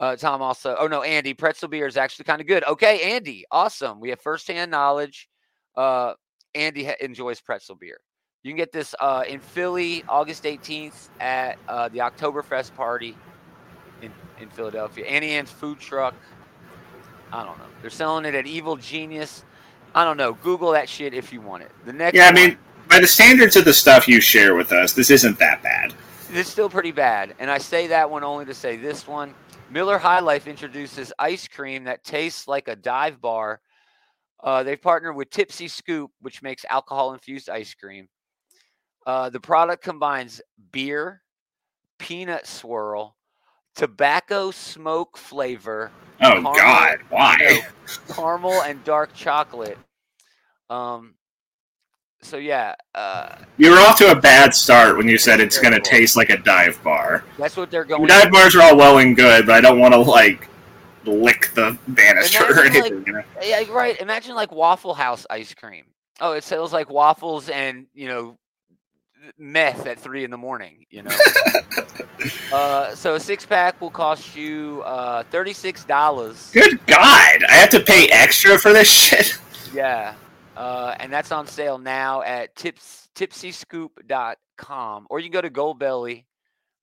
Uh, Tom also, oh no, Andy, pretzel beer is actually kind of good. Okay, Andy, awesome. We have firsthand knowledge. Uh, Andy ha- enjoys pretzel beer. You can get this uh, in Philly, August 18th at uh, the Oktoberfest party in, in Philadelphia. Auntie Anne's food truck. I don't know. They're selling it at Evil Genius. I don't know. Google that shit if you want it. The next Yeah, I mean, by the standards of the stuff you share with us, this isn't that bad. It's still pretty bad, and I say that one only to say this one. Miller High Life introduces ice cream that tastes like a dive bar. Uh, they've partnered with Tipsy Scoop, which makes alcohol infused ice cream. Uh, the product combines beer, peanut swirl, tobacco smoke flavor, Oh Caramel- God, why? caramel, and dark chocolate. Um, so yeah, uh, You were off to a bad start when you said it's going to taste like a dive bar. that's what they're going. Dive bars are all well and good, but I don't want to like lick the banister or anything. you know? Yeah, right. Imagine like Waffle House ice cream. Oh, it sells like waffles and you know meth at three in the morning. You know. uh, so a six pack will cost you uh, thirty six dollars. Good God, I have to pay extra for this shit. Yeah. Uh, and that's on sale now at tips tipsyscoop.com or you can go to Goldbelly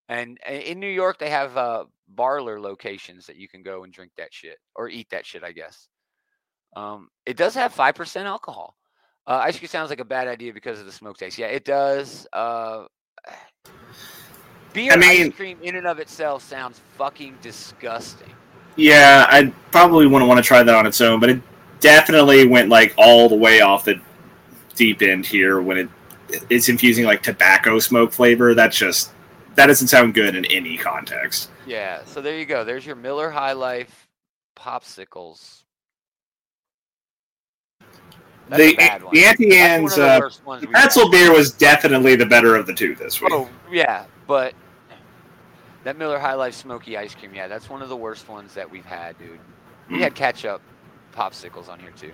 and uh, in New York they have uh barler locations that you can go and drink that shit or eat that shit, I guess. Um, it does have 5% alcohol. Uh, ice cream sounds like a bad idea because of the smoke taste. Yeah, it does. Uh, beer I mean- ice cream in and of itself sounds fucking disgusting. Yeah, I probably wouldn't want to try that on its own, but it definitely went like all the way off the deep end here when it it's infusing like tobacco smoke flavor. That's just that doesn't sound good in any context. Yeah, so there you go. There's your Miller High Life popsicles. That's the a bad one. the Auntie Anne's uh, worst ones the we've had. pretzel beer was definitely the better of the two this week. Oh yeah, but that Miller High Life smoky ice cream, yeah, that's one of the worst ones that we've had, dude. We Mm. had ketchup popsicles on here too.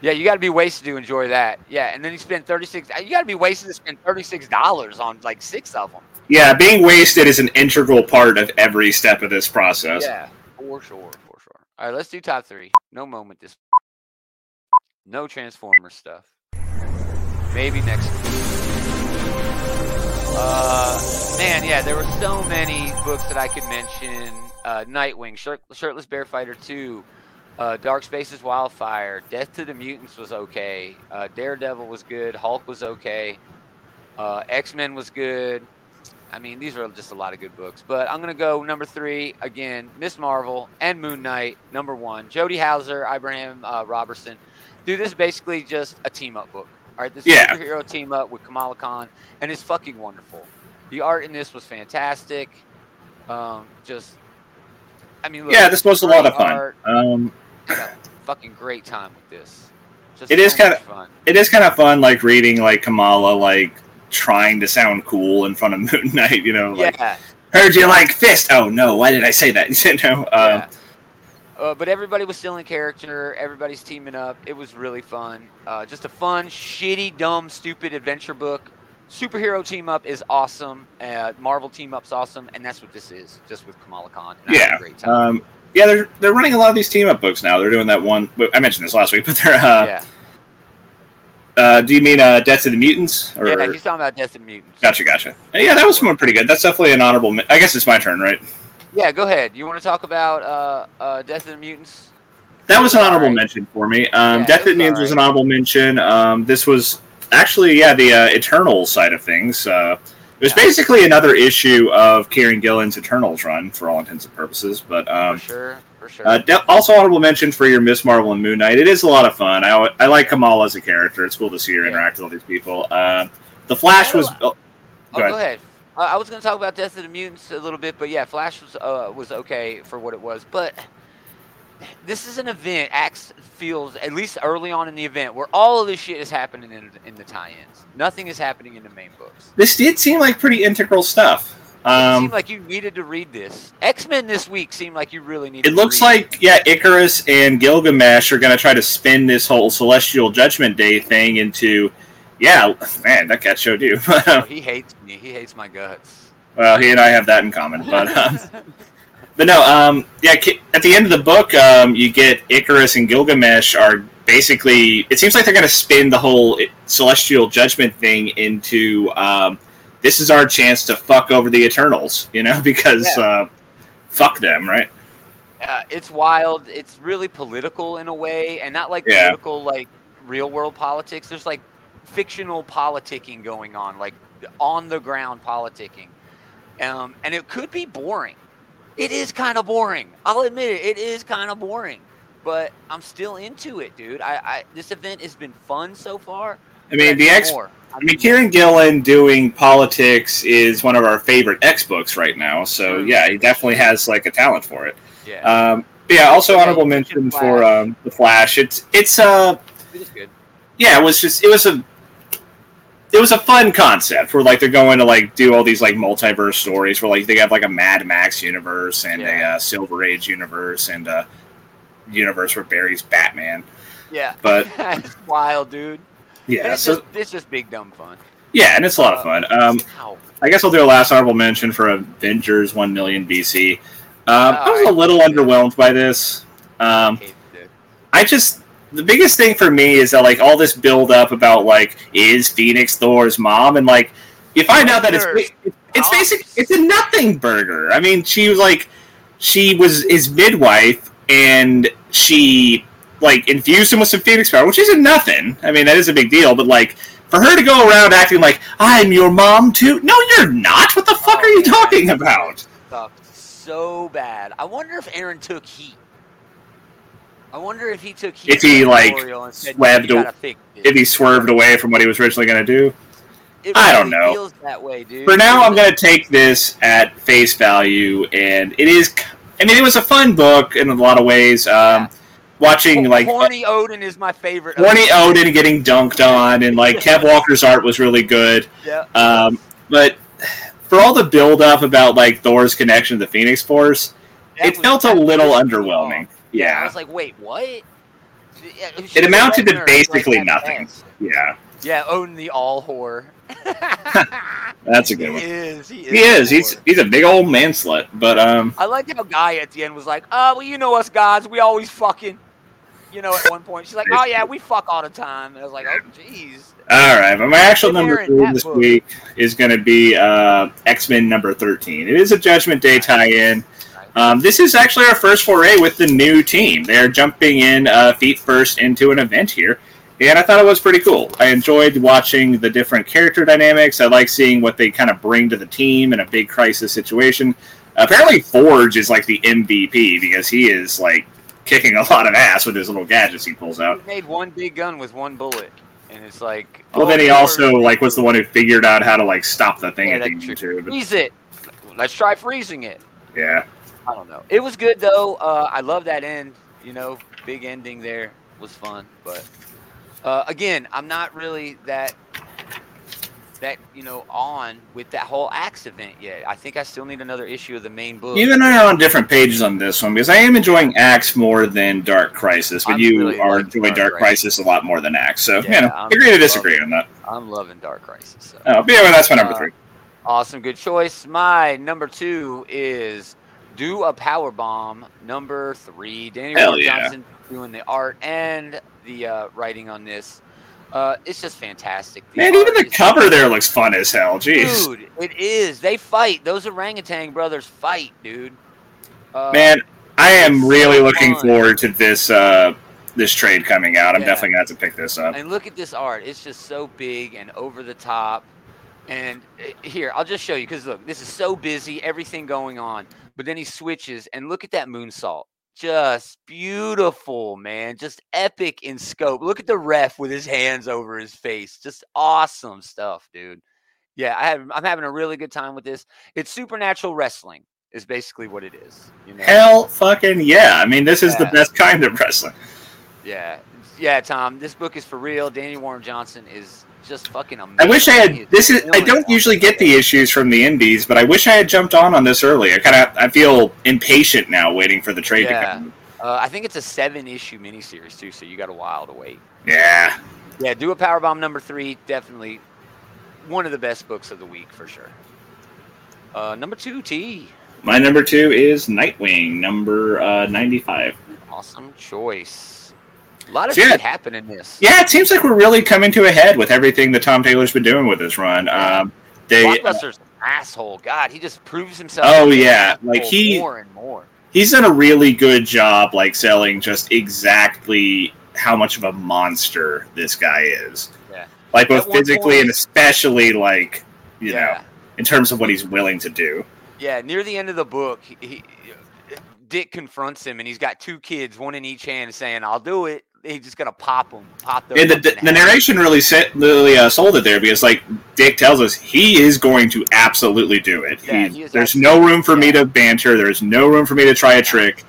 Yeah, you got to be wasted to enjoy that. Yeah, and then you spend thirty six. You got to be wasted to spend thirty six dollars on like six of them. Yeah, being wasted is an integral part of every step of this process. Yeah, for sure, for sure. All right, let's do top three. No moment this. No Transformer stuff. Maybe next. Uh, man, yeah, there were so many books that I could mention. Uh, Nightwing, Shirt- Shirtless Bear Fighter 2, uh, Dark Spaces Wildfire, Death to the Mutants was okay. Uh, Daredevil was good. Hulk was okay. Uh, X Men was good. I mean, these are just a lot of good books. But I'm going to go number three again Miss Marvel and Moon Knight, number one. Jody Houser, Ibrahim uh, Roberson. Dude, this is basically just a team up book. All right, this Yeah. superhero team up with Kamala Khan, and it's fucking wonderful. The art in this was fantastic. Um, just, I mean, look, Yeah, this was a lot of fun. Um, Had a fucking great time with this. Just It is so much kinda- fun. it is kind of fun, like reading like Kamala, like trying to sound cool in front of Moon Knight. You know, like yeah. heard you like fist. Oh no, why did I say that? you know, um, Yeah. Uh, but everybody was still in character. Everybody's teaming up. It was really fun. Uh, just a fun, shitty, dumb, stupid adventure book. Superhero team up is awesome. Uh, Marvel team up's awesome, and that's what this is. Just with Kamala Khan. And I a Yeah, great time. um, yeah, they're they're running a lot of these team up books now. They're doing that one. I mentioned this last week, but they're. Uh, yeah, uh, do you mean uh, Death of the Mutants? Or yeah. He's talking about Death the Mutants. gotcha, gotcha. Yeah, that was one pretty good. That's definitely an honorable. men- I guess it's my turn, right? Yeah, go ahead. You want to talk about uh, uh, Death and the Mutants? That was an honorable Alright. mention for me. Um, Yeah, Death of the Mutants was an honorable mention. Um, this was actually, yeah, the uh, Eternal side of things. Uh, it was Yeah. basically another issue of Kieran Gillen's Eternals run, for all intents and purposes. But um, for sure, for sure. uh, de- also honorable mention for your Miss Marvel and Moon Knight. It is a lot of fun. I, I like Kamala as a character. It's cool to see her Yeah. interact with all these people. Uh, the Flash was. Oh, Oh, Go go ahead. Uh, I was going to talk about Death of the Mutants a little bit, but yeah, Flash was uh, was okay for what it was. But this is an event. Axe feels at least early on in the event where all of this shit is happening in, in the tie-ins. Nothing is happening in the main books. this did seem like pretty integral stuff. it Um, seemed like you needed to read this. X Men this week seemed like you really needed. It looks like yeah, Icarus and Gilgamesh are going to try to spin this whole Celestial Judgment Day thing into yeah, man, that cat showed you. Oh, he hates me. He hates my guts. well, he and I have that in common. But um, but no, um, yeah. At the end of the book, um, you get Icarus and Gilgamesh are basically. It seems like they're going to spin the whole Celestial Judgment thing into. Um, this is our chance to fuck over the Eternals, you know, because Yeah. uh, fuck them, right? uh, it's wild. It's really political in a way, and not like Yeah. political like real world politics. There's like fictional politicking going on, like on the ground politicking. Um, and it could be boring. It is kind of boring. I'll admit it. It is kind of boring, but I'm still into it, dude. I, I this event has been fun so far. I mean, the X. more. I mean, Kieran Gillen doing politics is one of our favorite X books right now. So yeah, he definitely has like a talent for it. Yeah, Um, yeah, also honorable mention for um, the Flash. It's it's uh it is good. yeah, it was just it was a it was a fun concept where like they're going to like do all these like multiverse stories where like they have like a Mad Max universe and Yeah. a uh, Silver Age universe and a universe where Barry's Batman. Yeah, But it's wild, dude. yeah, it's so just it's just big dumb fun. yeah, and it's a lot of fun. Um, Ow. I guess I'll do a last honorable mention for Avengers One Million BC. Um, I was a little underwhelmed by this. Um, I just the biggest thing for me is that like all this build up about like is Phoenix Thor's mom and like you find out that it's it's Oh. basic it's a nothing burger. I mean, she was like she was his midwife and she like infused him with some Phoenix power, which isn't nothing. I mean, that is a big deal, but like for her to go around acting like I'm your mom too. No, you're not. What the fuck Oh, are you man. talking about? Sucked so bad. I wonder if Aaron took heat. I wonder if he took. If he, like, L'Oreal and said, swebbed "You a- gotta fix this." If he swerved away from what he was originally going to do. It I don't know. Feels that way, dude. For now, I'm going to take this at face value, and it is. I mean, it was a fun book in a lot of ways. Um, Yeah. Watching like Horny Odin is my favorite. Horny Odin getting dunked on, and like Kev Walker's art was really good. Yeah. Um, but for all the build up about like Thor's connection to the Phoenix Force, that it felt a little underwhelming. off. Yeah. I was like, wait, what? It amounted to is, like, basically nothing. Yeah, Yeah, own the all whore. that's a he good one. is. He is. He is. He's he's a big old man slut. But um, I liked how Guy at the end was like, "Oh, well, you know us guys, we always fucking." You know, at one point she's like, "Oh yeah, we fuck all the time." And I was like, "Oh, jeez." all right. But my actual number three this book. week is going to be uh, X Men number thirteen. It is a Judgment Day tie-in. Um, this is actually our first foray with the new team. They're jumping in uh, feet first into an event here, and I thought it was pretty cool. I enjoyed watching the different character dynamics. I like seeing what they kind of bring to the team in a big crisis situation. Apparently, Forge is like the MVP because he is like kicking a lot of ass with his little gadgets he pulls out. He made one big gun with one bullet, and it's like. Well, oh, then he also like was the one who figured out how to like stop the thing Yeah, at the that's end true. too. But Freeze it. Let's try freezing it. yeah, I don't know. It was good though. Uh, I love that end. You know, big ending there was fun. But uh, again, I'm not really that that you know on with that whole Axe event yet. I think I still need another issue of the main book. You and I are on different pages on this one because I am enjoying Axe more than Dark Crisis, but I'm you really are enjoying Dark Dark Crisis a lot more than Axe. So, Yeah, you know, I'm agree to disagree on that. I'm loving Dark Crisis. So. Oh, yeah, well, that's my number Uh, three. Awesome, good choice. My number two is Do a Power Bomb. Number three, Danny Hell Ward yeah. Johnson doing the art and the uh, writing on this. Uh, it's just fantastic. The Man, even the cover there looks fun as hell. Jeez. dude, it is. They fight. Those orangutan brothers fight, dude. Uh, Man, I am really so looking fun. forward to this uh, this trade coming out. I'm Yeah. definitely going to have to pick this up. And look at this art. It's just so big and over the top. And uh, here, I'll just show you because look, this is so busy, everything going on. But then he switches, and look at that moonsault. Just beautiful, man. Just epic in scope. Look at the ref with his hands over his face. Just awesome stuff, dude. Yeah, I have, I'm having a really good time with this. It's supernatural wrestling, is basically what it is. You know? Hell fucking yeah. I mean, this is the best kind of wrestling. Yeah, yeah, Tom. This book is for real. Danny Warren Johnson is just fucking amazing. I wish I had. This is. I don't usually get the issues from the indies, but I wish I had jumped on on this early. I kind of. I feel impatient now, waiting for the trade to come. Uh, I think it's a seven-issue miniseries too, so you got a while to wait. Yeah. Yeah, do a Powerbomb number three. Definitely one of the best books of the week for sure. Uh, number two, T. My number two is Nightwing, number uh, 95. Awesome choice. A lot of Yeah. shit happened in this. Yeah, it seems like we're really coming to a head with everything that Tom Taylor's been doing with this run. Yeah. Um, they, Blockbuster's an asshole. God, he just proves himself. Oh, to be an yeah, like, he- more and more. he's done a really good job, like selling just exactly how much of a monster this guy is. Yeah. like both physically point- and especially like you know in terms of what he's willing to do. Yeah, near the end of the book, he, he Dick confronts him, and he's got two kids, one in each hand, saying, "I'll do it." He's just gonna pop them, pop them. And the, the, the narration really set, really uh, sold it there because like Dick tells us he is going to absolutely do it. Yeah, He- he there's no room for me to banter. There's no room for me to try a trick.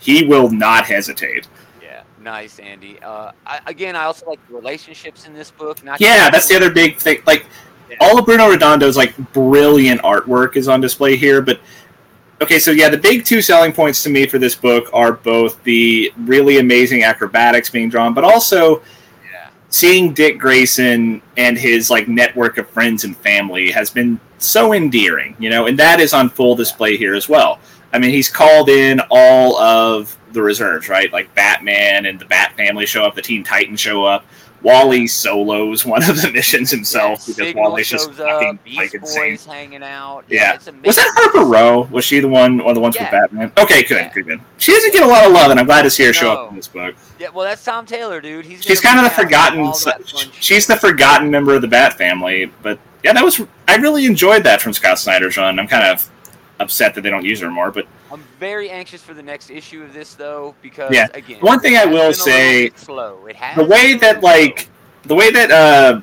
He will not hesitate. Yeah, nice, Andy. Uh, I, again, I also like the relationships in this book. Not Yeah, that's the other big thing. Like Yeah. all of Bruno Redondo's like brilliant artwork is on display here, but okay, so yeah, the big two selling points to me for this book are both the really amazing acrobatics being drawn, but also Yeah. seeing Dick Grayson and his like network of friends and family has been so endearing, you know, and that is on full display here as well. I mean, he's called in all of the reserves, right? Like Batman and the Bat family show up, the Teen Titans show up. Wally solos one of the missions himself because Signal Wally's just fucking like insane. Boys hanging out. Yeah. it's. Was that Harper Row? Was she the one, one of the ones Yeah. with Batman? Okay, good, Yeah. good, good. She doesn't get a lot of love, and I'm glad to see her show up in this book. Yeah, well, that's Tom Taylor, dude. He's She's kind of the forgotten. all that fun She's the forgotten member of the Bat family. But yeah, that was. I really enjoyed that from Scott Snyder's run. I'm kind of upset that they don't use her more, but I'm very anxious for the next issue of this, though, because Yeah. again, One thing I will been a little say- slow. It has the way that like slow. the way that uh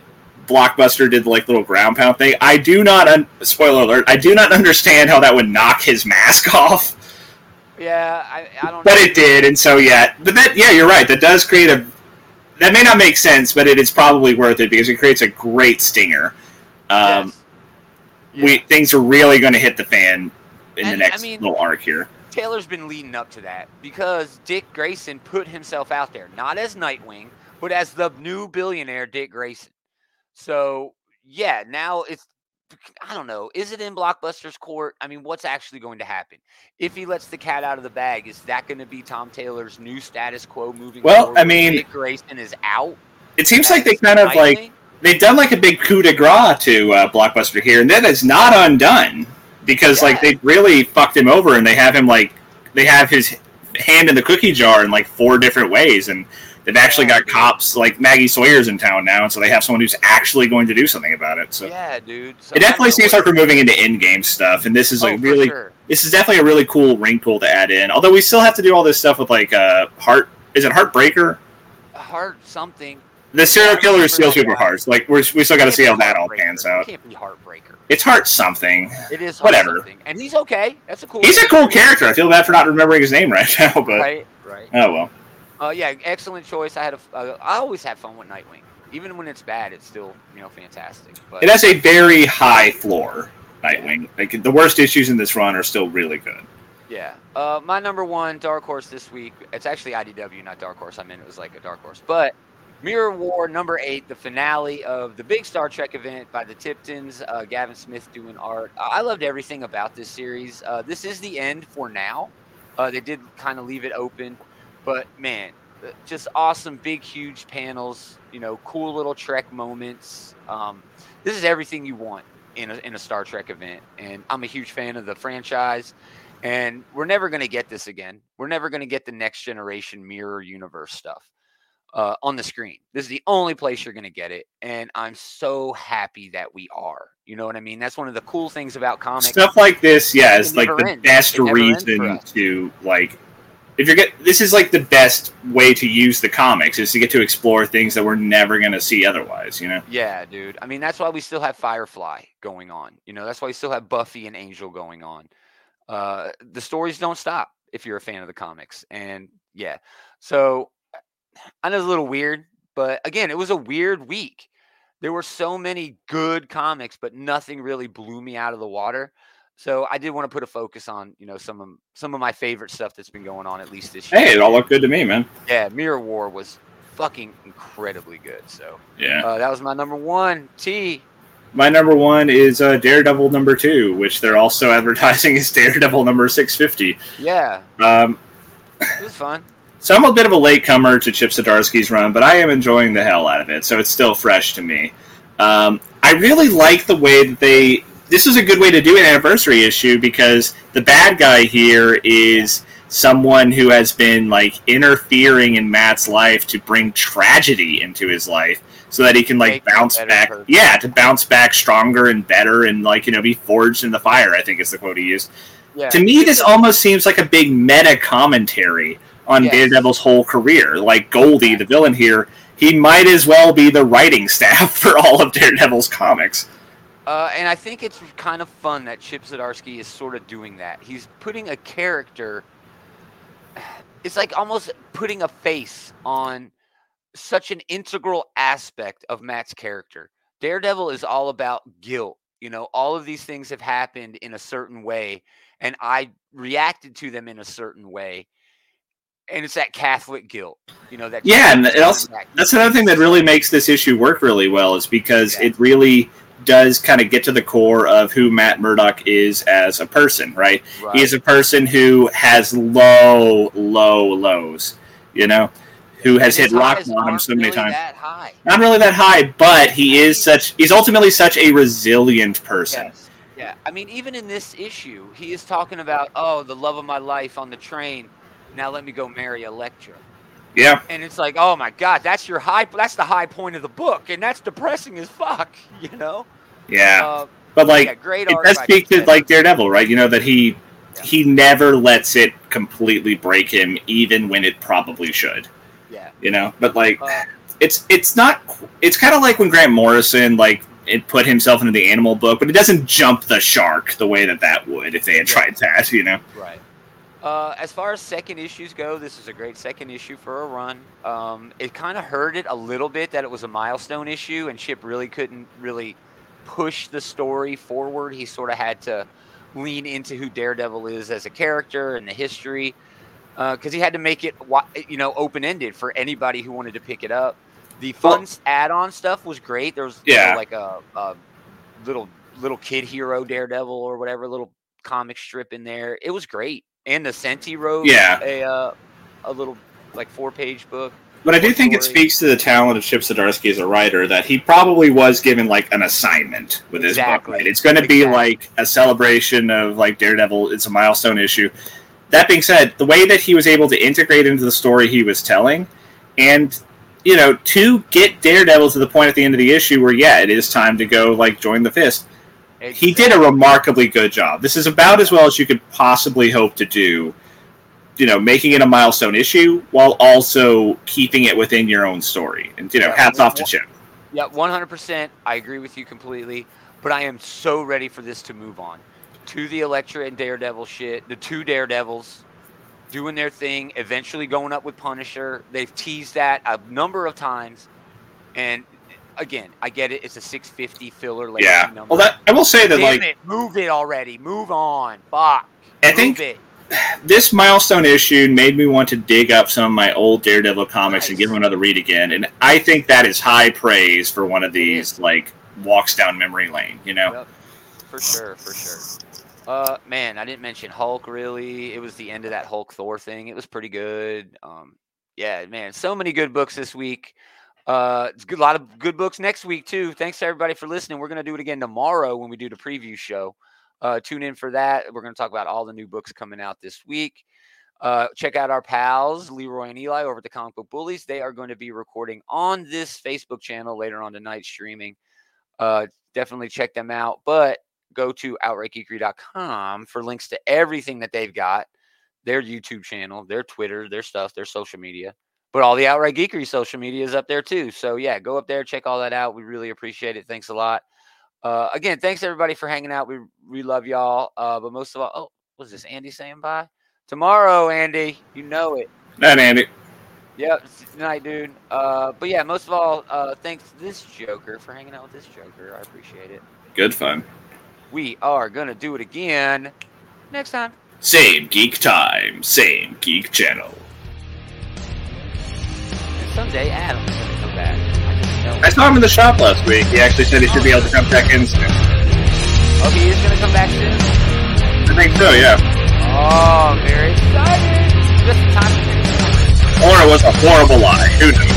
blockbuster did the like little ground pound thing i do not un- spoiler alert i do not understand how that would knock his mask off yeah, I, I don't. but know. it did and so yeah but that yeah you're right that does create a that may not make sense but it is probably worth it because it creates a great stinger um Yes. we things are really going to hit the fan in the And, I next mean- little arc here Taylor's been leading up to that because Dick Grayson put himself out there, not as Nightwing, but as the new billionaire Dick Grayson. So yeah, now it's I don't know. Is it in Blockbuster's court? I mean, what's actually going to happen if he lets the cat out of the bag? Is that going to be Tom Taylor's new status quo moving? Well? I mean- Dick Grayson is out. it seems like they kind of like they've done like a big coup de grace to uh, Blockbuster here, and that is not undone because like they really fucked him over, and they have him like they have his hand in the cookie jar in like four different ways, and they've actually Yeah, got dude. cops like Maggie Sawyer's in town now, and so they have someone who's actually going to do something about it. So yeah, dude. So it definitely seems like we're moving into in-game stuff, and this is Oh, like for really sure. this is definitely a really cool wrinkle to add in. Although we still have to do all this stuff with like uh heart. Is it Heartbreaker? heart something. The serial killer that people hearts. Like we're, we still got to see how that all pans It out. can't be Heartbreaker. It's heart something. It is Heart Whatever. something. and he's okay. That's a cool. He's a cool character. I feel bad for not remembering his name right now, but Right, right. oh well. Uh, yeah, excellent choice. I had a, uh, I always have fun with Nightwing, even when it's bad. It's still you know fantastic. But It has a very high floor. Nightwing. Like the worst issues in this run are still really good. yeah, uh, my number one dark horse this week. It's actually IDW, not dark horse. I mean, it was like a dark horse, but Mirror War number eight, the finale of the big Star Trek event by the Tiptons. Uh, Gavin Smith doing art. I loved everything about this series. Uh, this is the end for now. Uh, they did kind of leave it open, but man, uh, just awesome, big, huge panels. You know, cool little Trek moments. Um, this is everything you want in a, in a Star Trek event, and I'm a huge fan of the franchise. And we're never going to get this again. We're never going to get the next generation mirror universe stuff uh, on the screen. This is the only place you're going to get it, and I'm so happy that we are. You know what I mean? That's one of the cool things about comics. Stuff like this, yeah, is It like the ends. best It never ends for reason to like. If you're get this is like the best way to use the comics is to get to explore things that we're never going to see otherwise. You know. Yeah, dude. I mean, that's why we still have Firefly going on. You know, that's why we still have Buffy and Angel going on. Uh, the stories don't stop if you're a fan of the comics. And yeah, so I know it's a little weird, but again, it was a weird week. There were so many good comics, but nothing really blew me out of the water. So I did want to put a focus on, you know, some of some of my favorite stuff that's been going on at least this year. Hey, it all looked good to me, man. Yeah, Mirror War was fucking incredibly good. So Yeah. uh, that was my number one. T. My number one is uh, Daredevil number two, which they're also advertising as Daredevil number six fifty. Yeah, Um, it was fun. So I'm a bit of a latecomer to Chip Zdarsky's run, but I am enjoying the hell out of it. So it's still fresh to me. Um, I really like the way that they. This is a good way to do an anniversary issue because the bad guy here is someone who has been like interfering in Matt's life to bring tragedy into his life. so that he can like Make bounce back. person. Yeah, to bounce back stronger and better, and like you know, be forged in the fire. I think is the quote he used. Yeah. To me, this almost seems like a big meta commentary on Yes. Daredevil's whole career. Like Goldie, the villain here, he might as well be the writing staff for all of Daredevil's comics. Uh, and I think it's kind of fun that Chip Zdarsky is sort of doing that. He's putting a character. It's like almost putting a face on such an integral aspect of Matt's character. Daredevil is all about guilt. You know, all of these things have happened in a certain way, and I reacted to them in a certain way. And it's that Catholic guilt, you know. That Yeah, and it also- Zdarsky- That's another thing that really makes this issue work really well is because Yeah. it really does kind of get to the core of who Matt Murdock is as a person, right? Right. He is a person who has low, low lows, you know, who has hit rock bottom so many really times. That high. Not really that high, but he is such. He's ultimately such a resilient person. Yes. Yeah. I mean, even in this issue, he is talking about, oh, the love of my life on the train. Now let me go marry Elektra. Yeah, And it's like, oh my God, that's your high. That's the high point of the book, and that's depressing as fuck. You know. yeah. Uh, but like, yeah, great it does speak to like Daredevil, right? You know that he Yeah. he never lets it completely break him, even when it probably should. Yeah. You know, but like, Uh, it's it's not. It's kind of like when Grant Morrison like it put himself into the animal book, but it doesn't jump the shark the way that that would if they had Yeah. tried that. You know. Right. Uh, as far as second issues go, this is a great second issue for a run. Um, it kind of hurt it a little bit that it was a milestone issue, and Chip really couldn't really push the story forward. He sort of had to lean into who Daredevil is as a character and the history, because he had to make it, you know, open ended for anybody who wanted to pick it up. The fun s add-on stuff was great. There was you know, like a, a little little kid hero Daredevil or whatever little comic strip in there. It was great. And the Senti wrote Yeah. a uh, a little like four page book. But I do think it speaks to the talent of Chip Zdarsky as a writer that he probably was given like an assignment with his book. Right? It's going to be Exactly. like a celebration of like Daredevil. It's a milestone issue. That being said, the way that he was able to integrate into the story he was telling, and you know, to get Daredevil to the point at the end of the issue where yeah, it is time to go like join the Fist. He did a remarkably good job. This is about as well as you could possibly hope to do. You know, making it a milestone issue while also keeping it within your own story. And you know, Yeah, hats off to Chip. Yeah, one hundred percent. I agree with you completely. But I am so ready for this to move on to the Elektra and Daredevil shit. The two Daredevils doing their thing, eventually going up with Punisher. They've teased that a number of times, and again, I get it. It's a six fifty filler legacy Yeah. number. Well, that I will say that Damn like it! Move it already. Move on. Fuck. I Move think it. this milestone issue made me want to dig up some of my old Daredevil comics and give them another read again. And I think that is high praise for one of these like walks down memory lane. You know. Yep. For sure, for sure. Uh, man, I didn't mention Hulk. Really, it was the end of that Hulk Thor thing. It was pretty good. Um, yeah, man, so many good books this week. Uh, it's good, a lot of good books next week too. Thanks to everybody for listening. We're gonna do it again tomorrow when we do the preview show. Uh, tune in for that. We're gonna talk about all the new books coming out this week. Uh, check out our pals Leroy and Eli over at the Comic Book Bullies. They are going to be recording on this Facebook channel later on tonight, streaming. Uh, definitely check them out. But go to outrightgeekery.com for links to everything that they've got their YouTube channel, their Twitter, their stuff, their social media. But all the Outright Geekery social media is up there too. So yeah, go up there, check all that out. We really appreciate it. Thanks a lot. Uh, again, thanks everybody for hanging out. We we love y'all. Uh, but most of all, oh, was this? Andy saying bye tomorrow, Andy. You know it. That Andy. Yep, tonight, dude. Uh, but yeah, most of all, uh, thanks this Joker for hanging out with this Joker. I appreciate it. Good fun. We are gonna do it again next time. Same geek time, same geek channel. Someday Adam's gonna come back. I just know. I saw him in the shop last week. He actually said he should be able to come back in soon. Oh, he is gonna come back soon. I think so, yeah. Oh, very excited. Just in time to. Or it was a horrible lie. Who knows?